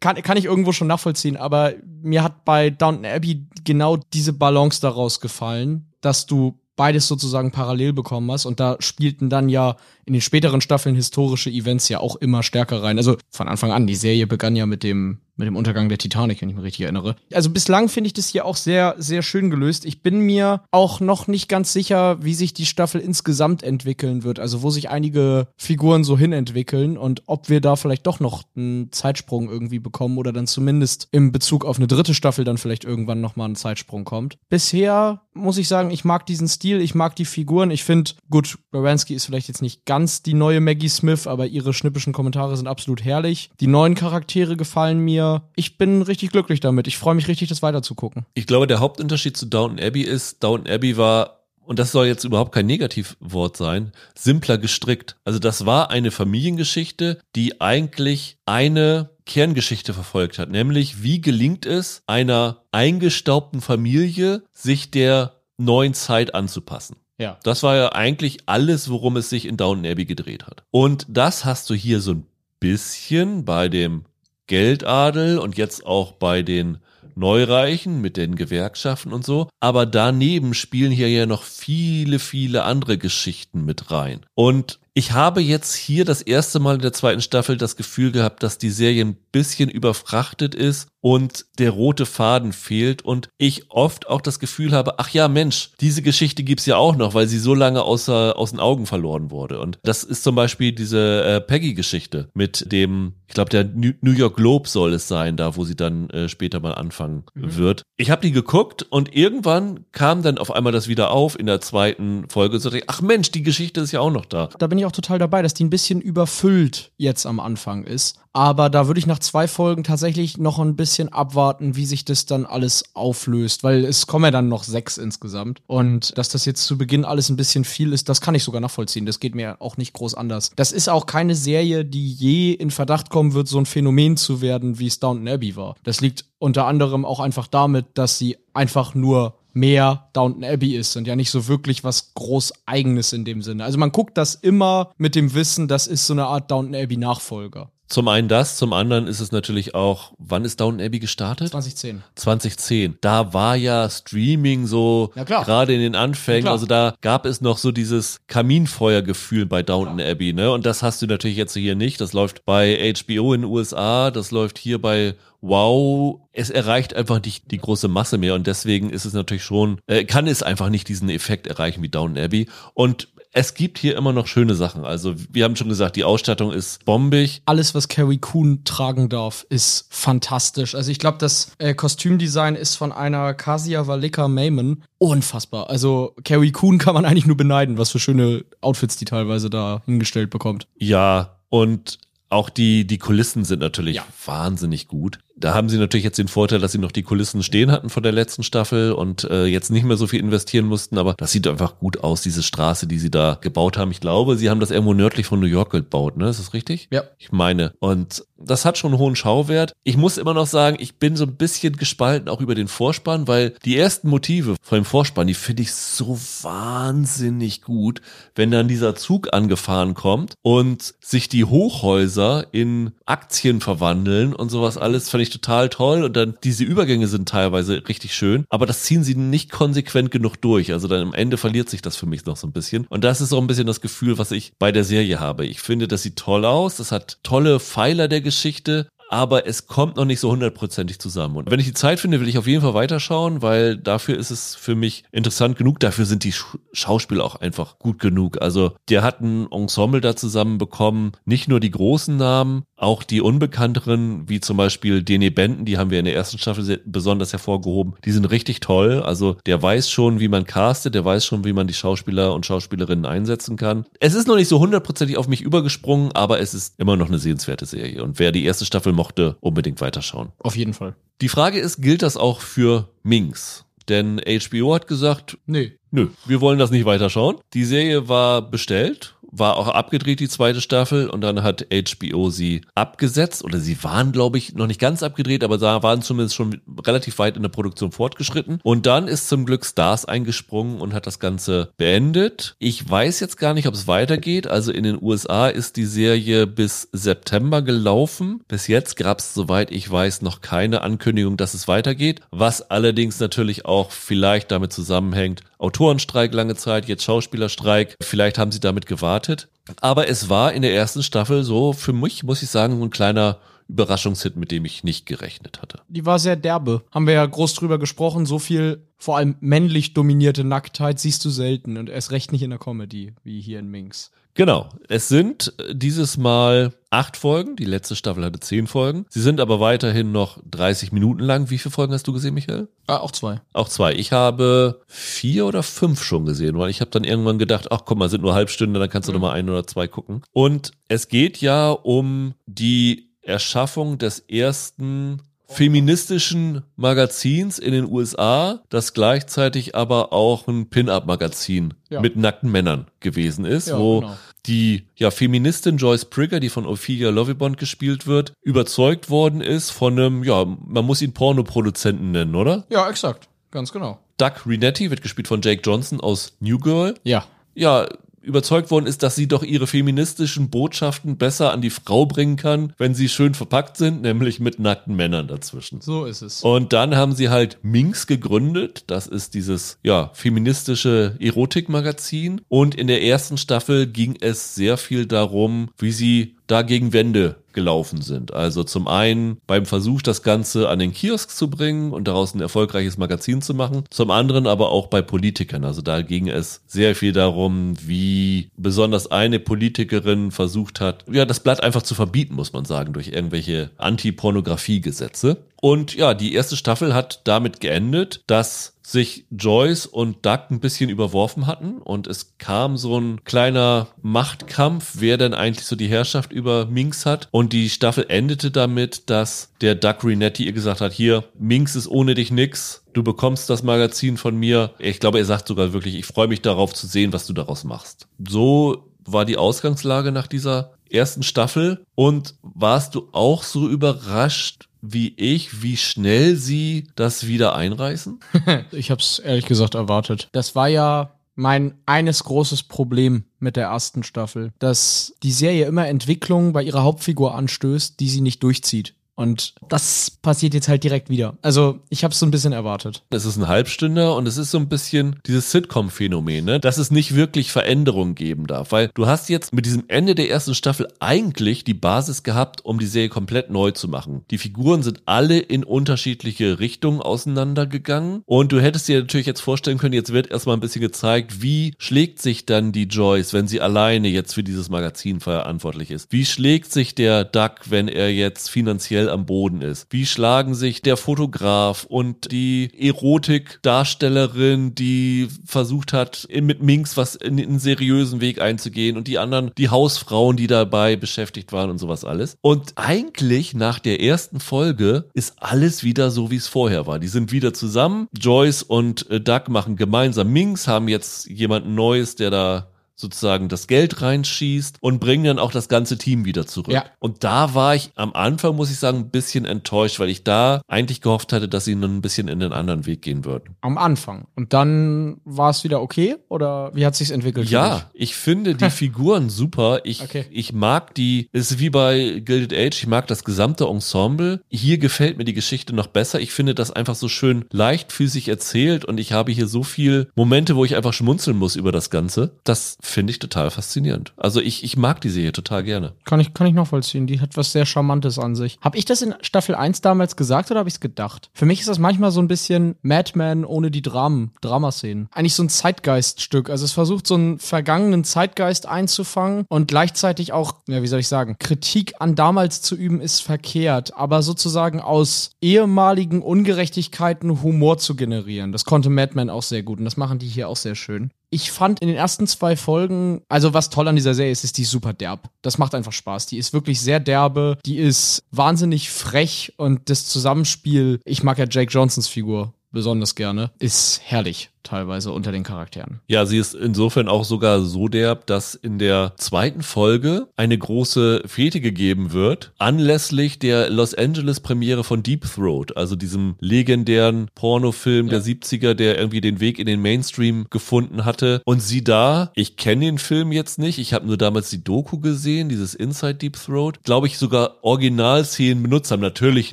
kann, kann ich irgendwo schon nachvollziehen, aber mir hat bei Downton Abbey genau diese Balance daraus gefallen, dass du beides sozusagen parallel bekommen hast und da spielten dann ja in den späteren Staffeln historische Events ja auch immer stärker rein. Also von Anfang an, die Serie begann ja mit dem mit dem Untergang der Titanic, wenn ich mich richtig erinnere. Also bislang finde ich das hier auch sehr, sehr schön gelöst. Ich bin mir auch noch nicht ganz sicher, wie sich die Staffel insgesamt entwickeln wird. Also wo sich einige Figuren so hinentwickeln und ob wir da vielleicht doch noch einen Zeitsprung irgendwie bekommen oder dann zumindest im Bezug auf eine dritte Staffel dann vielleicht irgendwann nochmal ein Zeitsprung kommt. Bisher muss ich sagen, ich mag diesen Stil, ich mag die Figuren. Ich finde, gut, Baranski ist vielleicht jetzt nicht ganz die neue Maggie Smith, aber ihre schnippischen Kommentare sind absolut herrlich. Die neuen Charaktere gefallen mir. Ich bin richtig glücklich damit. Ich freue mich richtig, das weiterzugucken. Ich glaube, der Hauptunterschied zu Downton Abbey ist, Downton Abbey war und das soll jetzt überhaupt kein Negativwort sein, simpler gestrickt. Also das war eine Familiengeschichte, die eigentlich eine Kerngeschichte verfolgt hat, nämlich wie gelingt es einer eingestaubten Familie, sich der neuen Zeit anzupassen. Ja. Das war ja eigentlich alles, worum es sich in Downton Abbey gedreht hat. Und das hast du hier so ein bisschen bei dem Geldadel und jetzt auch bei den Neureichen mit den Gewerkschaften und so. Aber daneben spielen hier ja noch viele, viele andere Geschichten mit rein. Und ich habe jetzt hier das erste Mal in der zweiten Staffel das Gefühl gehabt, dass die Serie ein bisschen überfrachtet ist und der rote Faden fehlt und ich oft auch das Gefühl habe, ach ja, Mensch, diese Geschichte gibt's ja auch noch, weil sie so lange außer, aus den Augen verloren wurde. Und das ist zum Beispiel diese äh, Peggy-Geschichte mit dem ich glaube, der New York Globe soll es sein, da wo sie dann äh, später mal anfangen mhm. wird. Ich habe die geguckt und irgendwann kam dann auf einmal das wieder auf in der zweiten Folge. So, ach Mensch, die Geschichte ist ja auch noch da. Da bin ich auch total dabei, dass die ein bisschen überfüllt jetzt am Anfang ist. Aber da würde ich nach zwei Folgen tatsächlich noch ein bisschen abwarten, wie sich das dann alles auflöst, weil es kommen ja dann noch sechs insgesamt. Und dass das jetzt zu Beginn alles ein bisschen viel ist, das kann ich sogar nachvollziehen. Das geht mir auch nicht groß anders. Das ist auch keine Serie, die je in Verdacht kommen wird, so ein Phänomen zu werden, wie es Downton Abbey war. Das liegt unter anderem auch einfach damit, dass sie einfach nur mehr Downton Abbey ist und ja nicht so wirklich was groß eigenes in dem Sinne. Also man guckt das immer mit dem Wissen, das ist so eine Art Downton Abbey Nachfolger. Zum einen das, zum anderen ist es natürlich auch, wann ist Downton Abbey gestartet? 2010. 2010. Da war ja Streaming so ja, gerade in den Anfängen, ja, also da gab es noch so dieses Kaminfeuergefühl bei Downton klar. Abbey, ne? Und das hast du natürlich jetzt hier nicht. Das läuft bei HBO in den USA, das läuft hier bei Wow, es erreicht einfach nicht die große Masse mehr und deswegen ist es natürlich schon, äh, kann es einfach nicht diesen Effekt erreichen wie Downton Abbey. Und es gibt hier immer noch schöne Sachen. Also, wir haben schon gesagt, die Ausstattung ist bombig. Alles, was Carrie Coon tragen darf, ist fantastisch. Also, ich glaube, das äh, Kostümdesign ist von einer Kasia Valika Mayman unfassbar. Also, Carrie Coon kann man eigentlich nur beneiden, was für schöne Outfits die teilweise da hingestellt bekommt. Ja, und auch die, die Kulissen sind natürlich ja. wahnsinnig gut. Da haben sie natürlich jetzt den Vorteil, dass sie noch die Kulissen stehen hatten von der letzten Staffel und äh, jetzt nicht mehr so viel investieren mussten, aber das sieht einfach gut aus, diese Straße, die sie da gebaut haben. Ich glaube, sie haben das irgendwo nördlich von New York gebaut, ne? Ist das richtig? Ja. Ich meine. Und das hat schon einen hohen Schauwert. Ich muss immer noch sagen, ich bin so ein bisschen gespalten auch über den Vorspann, weil die ersten Motive von dem Vorspann, die finde ich so wahnsinnig gut, wenn dann dieser Zug angefahren kommt und sich die Hochhäuser in Aktien verwandeln und sowas alles, fand ich total toll und dann diese Übergänge sind teilweise richtig schön, aber das ziehen sie nicht konsequent genug durch. Also dann am Ende verliert sich das für mich noch so ein bisschen. Und das ist auch ein bisschen das Gefühl, was ich bei der Serie habe. Ich finde, das sieht toll aus, das hat tolle Pfeiler der Geschichte, aber es kommt noch nicht so hundertprozentig zusammen. Und wenn ich die Zeit finde, will ich auf jeden Fall weiterschauen, weil dafür ist es für mich interessant genug. Dafür sind die Schauspieler auch einfach gut genug. Also der hat ein Ensemble da zusammen bekommen, nicht nur die großen Namen, auch die unbekannteren, wie zum Beispiel Dene Benton, die haben wir in der ersten Staffel besonders hervorgehoben. Die sind richtig toll. Also der weiß schon, wie man castet, der weiß schon, wie man die Schauspieler und Schauspielerinnen einsetzen kann. Es ist noch nicht so hundertprozentig auf mich übergesprungen, aber es ist immer noch eine sehenswerte Serie. Und wer die erste Staffel mochte, unbedingt weiterschauen. Auf jeden Fall. Die Frage ist, gilt das auch für Minx? Denn HBO hat gesagt, nee. Nö, wir wollen das nicht weiterschauen. Die Serie war bestellt war auch abgedreht, die zweite Staffel, und dann hat HBO sie abgesetzt, oder sie waren, glaube ich, noch nicht ganz abgedreht, aber da waren zumindest schon relativ weit in der Produktion fortgeschritten. Und dann ist zum Glück Stars eingesprungen und hat das Ganze beendet. Ich weiß jetzt gar nicht, ob es weitergeht. Also in den USA ist die Serie bis September gelaufen. Bis jetzt gab es, soweit ich weiß, noch keine Ankündigung, dass es weitergeht. Was allerdings natürlich auch vielleicht damit zusammenhängt, Autorenstreik lange Zeit, jetzt Schauspielerstreik. Vielleicht haben sie damit gewartet. Aber es war in der ersten Staffel so, für mich muss ich sagen, ein kleiner Überraschungshit, mit dem ich nicht gerechnet hatte. Die war sehr derbe. Haben wir ja groß drüber gesprochen. So viel, vor allem männlich dominierte Nacktheit siehst du selten und erst recht nicht in der Comedy, wie hier in Minx. Genau. Es sind dieses Mal acht Folgen. Die letzte Staffel hatte zehn Folgen. Sie sind aber weiterhin noch 30 Minuten lang. Wie viele Folgen hast du gesehen, Michael? Ah, auch zwei. Auch zwei. Ich habe vier oder fünf schon gesehen, weil ich habe dann irgendwann gedacht, ach komm mal, sind nur Halbstunde, dann kannst du mhm. noch mal ein oder zwei gucken. Und es geht ja um die Erschaffung des ersten feministischen Magazins in den USA, das gleichzeitig aber auch ein Pin-Up-Magazin ja. mit nackten Männern gewesen ist, ja, wo genau. die ja, Feministin Joyce Prigger, die von Ophelia Lovibond gespielt wird, überzeugt worden ist von einem, ja, man muss ihn Pornoproduzenten nennen, oder? Ja, exakt. Ganz genau. Doug Renetti wird gespielt von Jake Johnson aus New Girl. Ja. Ja, überzeugt worden ist, dass sie doch ihre feministischen Botschaften besser an die Frau bringen kann, wenn sie schön verpackt sind, nämlich mit nackten Männern dazwischen. So ist es. Und dann haben sie halt Minx gegründet. Das ist dieses, ja, feministische Erotikmagazin. Und in der ersten Staffel ging es sehr viel darum, wie sie dagegen Wände gelaufen sind. Also zum einen beim Versuch, das Ganze an den Kiosk zu bringen und daraus ein erfolgreiches Magazin zu machen. Zum anderen aber auch bei Politikern. Also da ging es sehr viel darum, wie besonders eine Politikerin versucht hat, ja, das Blatt einfach zu verbieten, muss man sagen, durch irgendwelche Anti-Pornografie-Gesetze. Und ja, die erste Staffel hat damit geendet, dass sich Joyce und Doug ein bisschen überworfen hatten und es kam so ein kleiner Machtkampf, wer denn eigentlich so die Herrschaft über Minx hat. Und die Staffel endete damit, dass der Doug Renetti ihr gesagt hat, hier, Minx ist ohne dich nix. Du bekommst das Magazin von mir. Ich glaube, er sagt sogar wirklich, ich freue mich darauf zu sehen, was du daraus machst. So war die Ausgangslage nach dieser ersten Staffel. Und warst du auch so überrascht, wie ich, wie schnell sie das wieder einreißen? ich habe es ehrlich gesagt erwartet. Das war ja mein eines großes Problem mit der ersten Staffel, dass die Serie immer Entwicklungen bei ihrer Hauptfigur anstößt, die sie nicht durchzieht. Und das passiert jetzt halt direkt wieder. Also ich habe es so ein bisschen erwartet. Es ist ein Halbstünder und es ist so ein bisschen dieses Sitcom-Phänomen, ne? dass es nicht wirklich Veränderungen geben darf. Weil du hast jetzt mit diesem Ende der ersten Staffel eigentlich die Basis gehabt, um die Serie komplett neu zu machen. Die Figuren sind alle in unterschiedliche Richtungen auseinandergegangen. Und du hättest dir natürlich jetzt vorstellen können, jetzt wird erstmal ein bisschen gezeigt, wie schlägt sich dann die Joyce, wenn sie alleine jetzt für dieses Magazin verantwortlich ist. Wie schlägt sich der Duck, wenn er jetzt finanziell schnell am Boden ist. Wie schlagen sich der Fotograf und die Erotikdarstellerin, die versucht hat, mit Minx was in einen seriösen Weg einzugehen und die anderen, die Hausfrauen, die dabei beschäftigt waren und sowas alles. Und eigentlich nach der ersten Folge ist alles wieder so, wie es vorher war. Die sind wieder zusammen. Joyce und äh, Doug machen gemeinsam Minx, haben jetzt jemanden Neues, der da sozusagen das Geld reinschießt und bringen dann auch das ganze Team wieder zurück. Ja. Und da war ich am Anfang, muss ich sagen, ein bisschen enttäuscht, weil ich da eigentlich gehofft hatte, dass sie nun ein bisschen in den anderen Weg gehen würden. Am Anfang. Und dann war es wieder okay? Oder wie hat sich's entwickelt? Ja, ich finde die Figuren super. Ich, okay. ich mag die, es ist wie bei Gilded Age, ich mag das gesamte Ensemble. Hier gefällt mir die Geschichte noch besser. Ich finde das einfach so schön leichtfüßig erzählt und ich habe hier so viel Momente, wo ich einfach schmunzeln muss über das Ganze. Das finde ich total faszinierend. Also ich, ich mag die Serie total gerne. Kann ich, kann ich noch vollziehen. Die hat was sehr Charmantes an sich. Habe ich das in Staffel 1 damals gesagt oder habe ich es gedacht? Für mich ist das manchmal so ein bisschen Madman ohne die Dramen, Dramaszenen. Eigentlich so ein Zeitgeiststück. Also es versucht so einen vergangenen Zeitgeist einzufangen und gleichzeitig auch, ja, wie soll ich sagen, Kritik an damals zu üben ist verkehrt, aber sozusagen aus ehemaligen Ungerechtigkeiten Humor zu generieren. Das konnte Madman auch sehr gut und das machen die hier auch sehr schön ich fand in den ersten zwei Folgen, also was toll an dieser Serie ist, ist die super derb. Das macht einfach Spaß. Die ist wirklich sehr derbe, die ist wahnsinnig frech und das Zusammenspiel, ich mag ja Jake Johnsons Figur besonders gerne, ist herrlich teilweise unter den Charakteren. Ja, sie ist insofern auch sogar so derb, dass in der zweiten Folge eine große Fete gegeben wird, anlässlich der Los Angeles Premiere von Deep Throat, also diesem legendären Pornofilm ja. der 70er, der irgendwie den Weg in den Mainstream gefunden hatte. Und sie da, ich kenne den Film jetzt nicht, ich habe nur damals die Doku gesehen, dieses Inside Deep Throat, glaube ich sogar Originalszenen benutzt haben. Natürlich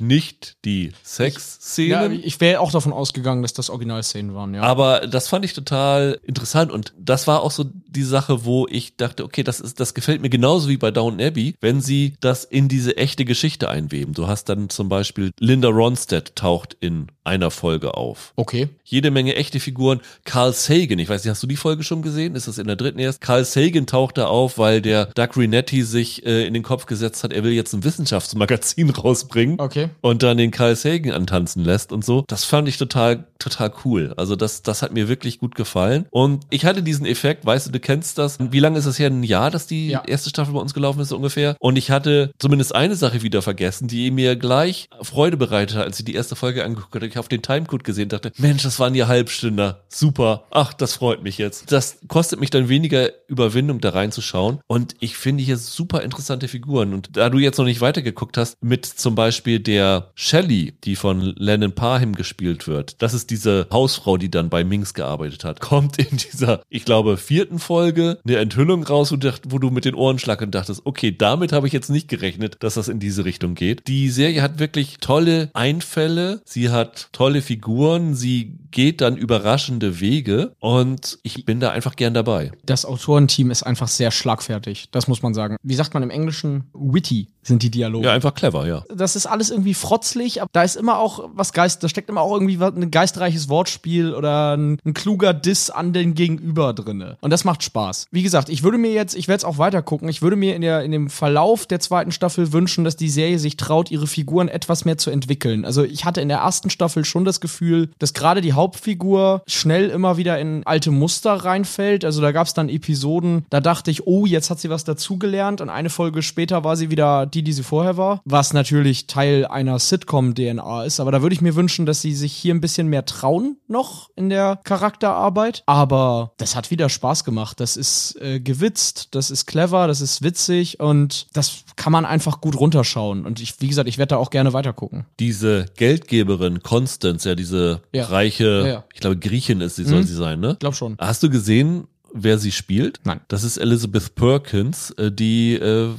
nicht die Sexszenen. Ja, ich wäre auch davon ausgegangen, dass das Originalszenen waren, ja. Aber das fand ich total interessant und das war auch so die Sache, wo ich dachte, okay, das ist, das gefällt mir genauso wie bei Down Abbey, wenn sie das in diese echte Geschichte einweben. Du hast dann zum Beispiel Linda Ronstadt taucht in einer Folge auf. Okay. Jede Menge echte Figuren. Carl Sagan, ich weiß nicht, hast du die Folge schon gesehen? Ist das in der dritten erst? Carl Sagan taucht da auf, weil der Doug Renetti sich äh, in den Kopf gesetzt hat, er will jetzt ein Wissenschaftsmagazin rausbringen. Okay. Und dann den Carl Sagan antanzen lässt und so. Das fand ich total, total cool. Also das, das hat mir wirklich gut gefallen. Und ich hatte diesen Effekt, weißt du, du kennst das. Wie lange ist es her? Ein Jahr, dass die ja. erste Staffel bei uns gelaufen ist, ungefähr. Und ich hatte zumindest eine Sache wieder vergessen, die mir gleich Freude bereitet hat, als ich die erste Folge angeguckt habe ich auf den Timecode gesehen, dachte, Mensch, das waren ja Halbstünder. Super. Ach, das freut mich jetzt. Das kostet mich dann weniger Überwindung, da reinzuschauen. Und ich finde hier super interessante Figuren. Und da du jetzt noch nicht weitergeguckt hast, mit zum Beispiel der Shelley, die von Lennon Parham gespielt wird. Das ist diese Hausfrau, die dann bei Minx gearbeitet hat. Kommt in dieser, ich glaube, vierten Folge eine Enthüllung raus, wo du mit den Ohren schlackern dachtest, okay, damit habe ich jetzt nicht gerechnet, dass das in diese Richtung geht. Die Serie hat wirklich tolle Einfälle. Sie hat tolle Figuren. Sie geht dann überraschende Wege und ich bin da einfach gern dabei. Das Autorenteam ist einfach sehr schlagfertig, das muss man sagen. Wie sagt man im Englischen? Witty sind die Dialoge. Ja, einfach clever, ja. Das ist alles irgendwie frotzlig, aber da ist immer auch was Geist, da steckt immer auch irgendwie was, ein geistreiches Wortspiel oder ein, ein kluger Diss an den Gegenüber drinne. Und das macht Spaß. Wie gesagt, ich würde mir jetzt, ich werde es auch weiter gucken, ich würde mir in, der, in dem Verlauf der zweiten Staffel wünschen, dass die Serie sich traut, ihre Figuren etwas mehr zu entwickeln. Also ich hatte in der ersten Staffel schon das Gefühl, dass gerade die Hauptfigur schnell immer wieder in alte Muster reinfällt. Also da gab es dann Episoden, da dachte ich, oh, jetzt hat sie was dazugelernt und eine Folge später war sie wieder die, die sie vorher war, was natürlich Teil einer Sitcom-DNA ist. Aber da würde ich mir wünschen, dass sie sich hier ein bisschen mehr trauen noch in der Charakterarbeit. Aber das hat wieder Spaß gemacht. Das ist äh, gewitzt, das ist clever, das ist witzig und das kann man einfach gut runterschauen. Und ich, wie gesagt, ich werde da auch gerne weitergucken. Diese Geldgeberin Constance, ja, diese Ja. reiche, Ja, ja. ich glaube Griechin ist sie, soll Mhm. sie sein, ne? Ich glaube schon. Hast du gesehen, wer sie spielt? Nein. Das ist Elizabeth Perkins, äh, die äh,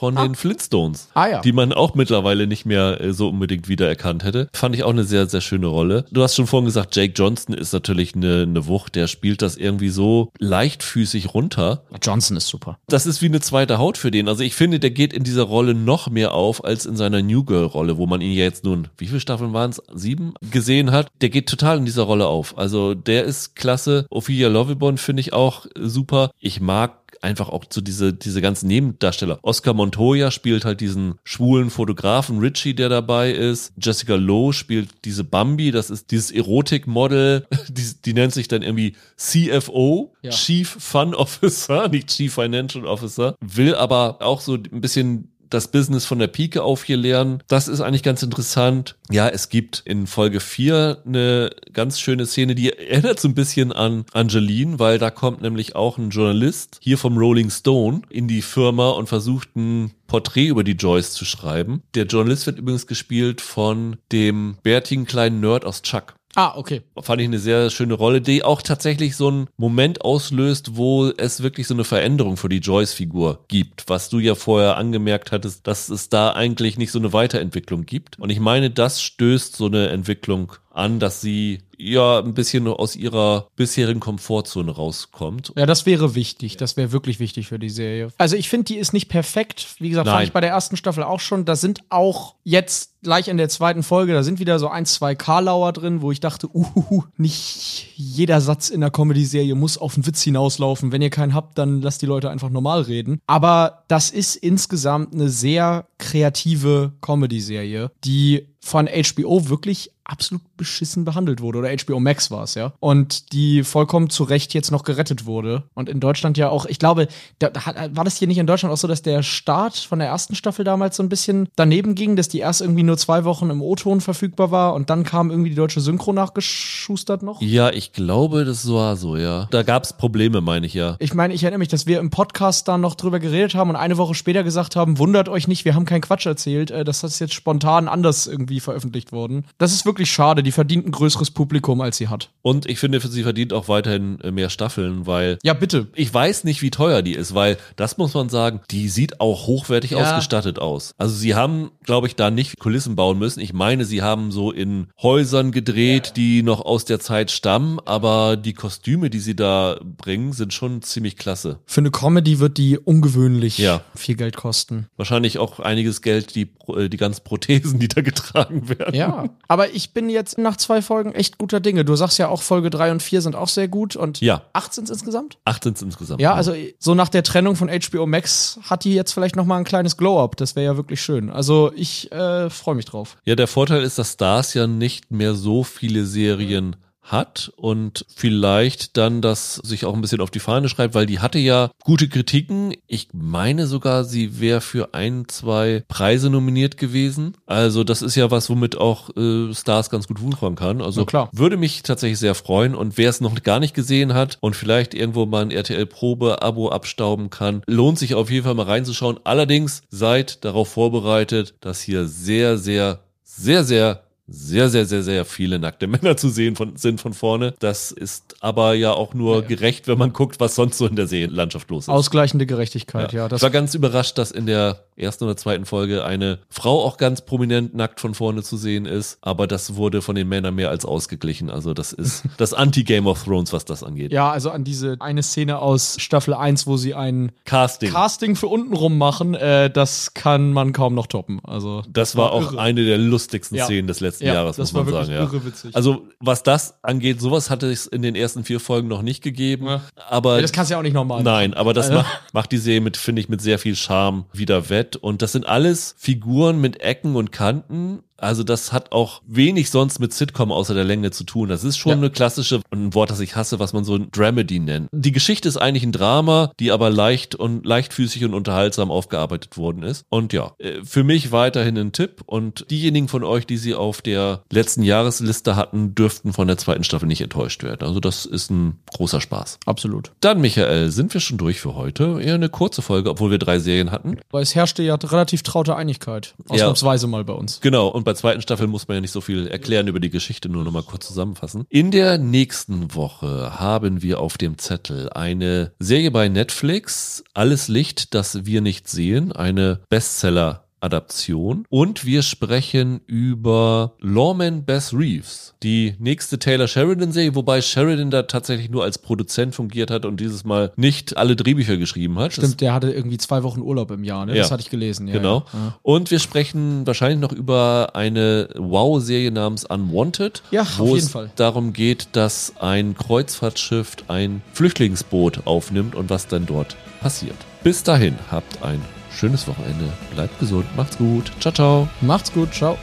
von den Flintstones. Ah, ja. Die man auch mittlerweile nicht mehr äh, so unbedingt wiedererkannt hätte. Fand ich auch eine sehr, sehr schöne Rolle. Du hast schon vorhin gesagt, Jake Johnson ist natürlich eine, eine Wucht. Der spielt das irgendwie so leichtfüßig runter. Johnson ist super. Das ist wie eine zweite Haut für den. Also ich finde, der geht in dieser Rolle noch mehr auf als in seiner New Girl Rolle, wo man ihn ja jetzt nun, wie viele Staffeln waren es? Sieben gesehen hat. Der geht total in dieser Rolle auf. Also der ist klasse. Ophelia Lovibon finde ich auch super. Ich mag einfach auch so diese, diese ganzen Nebendarsteller. Oscar Montoya spielt halt diesen schwulen Fotografen Richie, der dabei ist. Jessica Lowe spielt diese Bambi, das ist dieses Erotikmodel, die, die nennt sich dann irgendwie CFO, Ja. Chief Fun Officer, nicht Chief Financial Officer, will aber auch so ein bisschen das Business von der Pike auf hier lernen. Das ist eigentlich ganz interessant. Ja, es gibt in Folge 4 eine ganz schöne Szene, die erinnert so ein bisschen an Angeline, weil da kommt nämlich auch ein Journalist hier vom Rolling Stone in die Firma und versucht ein Porträt über die Joyce zu schreiben. Der Journalist wird übrigens gespielt von dem bärtigen kleinen Nerd aus Chuck Ah, okay. fand ich eine sehr schöne Rolle, die auch tatsächlich so einen Moment auslöst, wo es wirklich so eine Veränderung für die Joyce-Figur gibt, was du ja vorher angemerkt hattest, dass es da eigentlich nicht so eine Weiterentwicklung gibt. Und ich meine, das stößt so eine Entwicklung an, dass sie ja ein bisschen aus ihrer bisherigen Komfortzone rauskommt. Ja, das wäre wichtig. Das wäre wirklich wichtig für die Serie. Also ich finde, die ist nicht perfekt. Wie gesagt, fand Nein. ich bei der ersten Staffel auch schon. Da sind auch jetzt gleich in der zweiten Folge, da sind wieder so ein, zwei Karlauer drin, wo ich dachte, uhuhu, nicht jeder Satz in der Comedy-Serie muss auf einen Witz hinauslaufen. Wenn ihr keinen habt, dann lasst die Leute einfach normal reden. Aber das ist insgesamt eine sehr kreative Comedy-Serie, die von HBO wirklich absolut beschissen behandelt wurde. Oder HBO Max war es, ja. Und die vollkommen zu Recht jetzt noch gerettet wurde. Und in Deutschland ja auch, ich glaube, da, war das hier nicht in Deutschland auch so, dass der Start von der ersten Staffel damals so ein bisschen daneben ging, dass die erst irgendwie nur zwei Wochen im O-Ton verfügbar war und dann kam irgendwie die deutsche Synchro nachgeschustert noch? Ja, ich glaube, das war so, ja. Da gab es Probleme, meine ich ja. Ich meine, ich erinnere mich, dass wir im Podcast dann noch drüber geredet haben und eine Woche später gesagt haben, wundert euch nicht, wir haben keinen Quatsch erzählt, äh, das jetzt spontan anders irgendwie veröffentlicht worden. Das ist wirklich schade, die verdient ein größeres Publikum, als sie hat. Und ich finde, sie verdient auch weiterhin äh, mehr Staffeln, weil Ja, bitte. Ich weiß nicht, wie teuer die ist, weil das muss man sagen, die sieht auch hochwertig Ja. ausgestattet aus. Also sie haben, glaube ich, da nicht Kulissen bauen müssen. Ich meine, sie haben so in Häusern gedreht, die noch aus der Zeit stammen, aber die Kostüme, die sie da bringen, sind schon ziemlich klasse. Für eine Comedy wird die ungewöhnlich Ja. viel Geld kosten. Wahrscheinlich auch einiges Geld, die, äh, die ganzen Prothesen, die da getragen werden. Ja, aber ich bin jetzt nach zwei Folgen echt guter Dinge. Du sagst ja auch, Folge 3 und 4 sind auch sehr gut und Ja. 18 insgesamt? 18 insgesamt. Ja, also so nach der Trennung von HBO Max hat die jetzt vielleicht noch mal ein kleines Glow-Up. Das wäre ja wirklich schön. Also ich äh, freue mich drauf. Ja, der Vorteil ist, dass Stars ja nicht mehr so viele Serien hat und vielleicht dann das sich auch ein bisschen auf die Fahne schreibt, weil die hatte ja gute Kritiken. Ich meine sogar, sie wäre für ein, zwei Preise nominiert gewesen. Also das ist ja was, womit auch äh, Stars ganz gut wuchern kann. Also würde mich tatsächlich sehr freuen. Und wer es noch gar nicht gesehen hat und vielleicht irgendwo mal ein RTL-Probe-Abo abstauben kann, lohnt sich auf jeden Fall mal reinzuschauen. Allerdings seid darauf vorbereitet, dass hier sehr, sehr, sehr, sehr sehr, sehr, sehr, sehr viele nackte Männer zu sehen von, sind von vorne. Das ist aber ja auch nur gerecht, wenn man guckt, was sonst so in der Seelandschaft los ist. Ausgleichende Gerechtigkeit, ja. ich das, war ganz überrascht, dass in der ersten oder zweiten Folge eine Frau auch ganz prominent nackt von vorne zu sehen ist. Aber das wurde von den Männern mehr als ausgeglichen. Also das ist das Anti-Game of Thrones, was das angeht. Ja, also an diese eine Szene aus Staffel 1, wo sie ein Casting. Casting für untenrum machen, äh, das kann man kaum noch toppen. Also Das war auch irre. eine der lustigsten Ja. Szenen des letzten Ja, Jahres, das muss man war sagen. Ja. Also was das angeht, sowas hatte es in den ersten vier Folgen noch nicht gegeben. Ja. Aber das kannst du ja auch nicht normal Nein, aber das Also- macht, macht die Serie mit, finde ich, mit sehr viel Charme wieder wett. Und das sind alles Figuren mit Ecken und Kanten. Also das hat auch wenig sonst mit Sitcom außer der Länge zu tun. Das ist schon Ja. eine klassische, ein Wort, das ich hasse, was man so ein Dramedy nennt. Die Geschichte ist eigentlich ein Drama, die aber leicht und leichtfüßig und unterhaltsam aufgearbeitet worden ist. Und ja, äh, für mich weiterhin ein Tipp. Und diejenigen von euch, die sie auf der letzten Jahresliste hatten, dürften von der zweiten Staffel nicht enttäuscht werden. Also das ist ein großer Spaß. Absolut. Dann, Michael, sind wir schon durch für heute. Eher eine kurze Folge, obwohl wir drei Serien hatten. Weil es herrschte ja relativ traute Einigkeit. Ausnahmsweise mal bei uns. Genau, und bei zweiten Staffel muss man ja nicht so viel erklären über die Geschichte, nur nochmal kurz zusammenfassen. In der nächsten Woche haben wir auf dem Zettel eine Serie bei Netflix, Alles Licht, das wir nicht sehen, eine Bestseller. Adaption und wir sprechen über Lawman Bess Reeves, die nächste Taylor Sheridan Serie, wobei Sheridan da tatsächlich nur als Produzent fungiert hat und dieses Mal nicht alle Drehbücher geschrieben hat. Das Stimmt, der hatte irgendwie zwei Wochen Urlaub im Jahr, ne? Ja. Das hatte ich gelesen. Ja, Genau. Ja. Und wir sprechen wahrscheinlich noch über eine Wow-Serie namens Unwanted, Ja, auf wo jeden es Fall. darum geht, dass ein Kreuzfahrtschiff ein Flüchtlingsboot aufnimmt und was dann dort passiert. Bis dahin, habt ein schönes Wochenende, bleibt gesund, macht's gut, ciao, ciao. Macht's gut, ciao.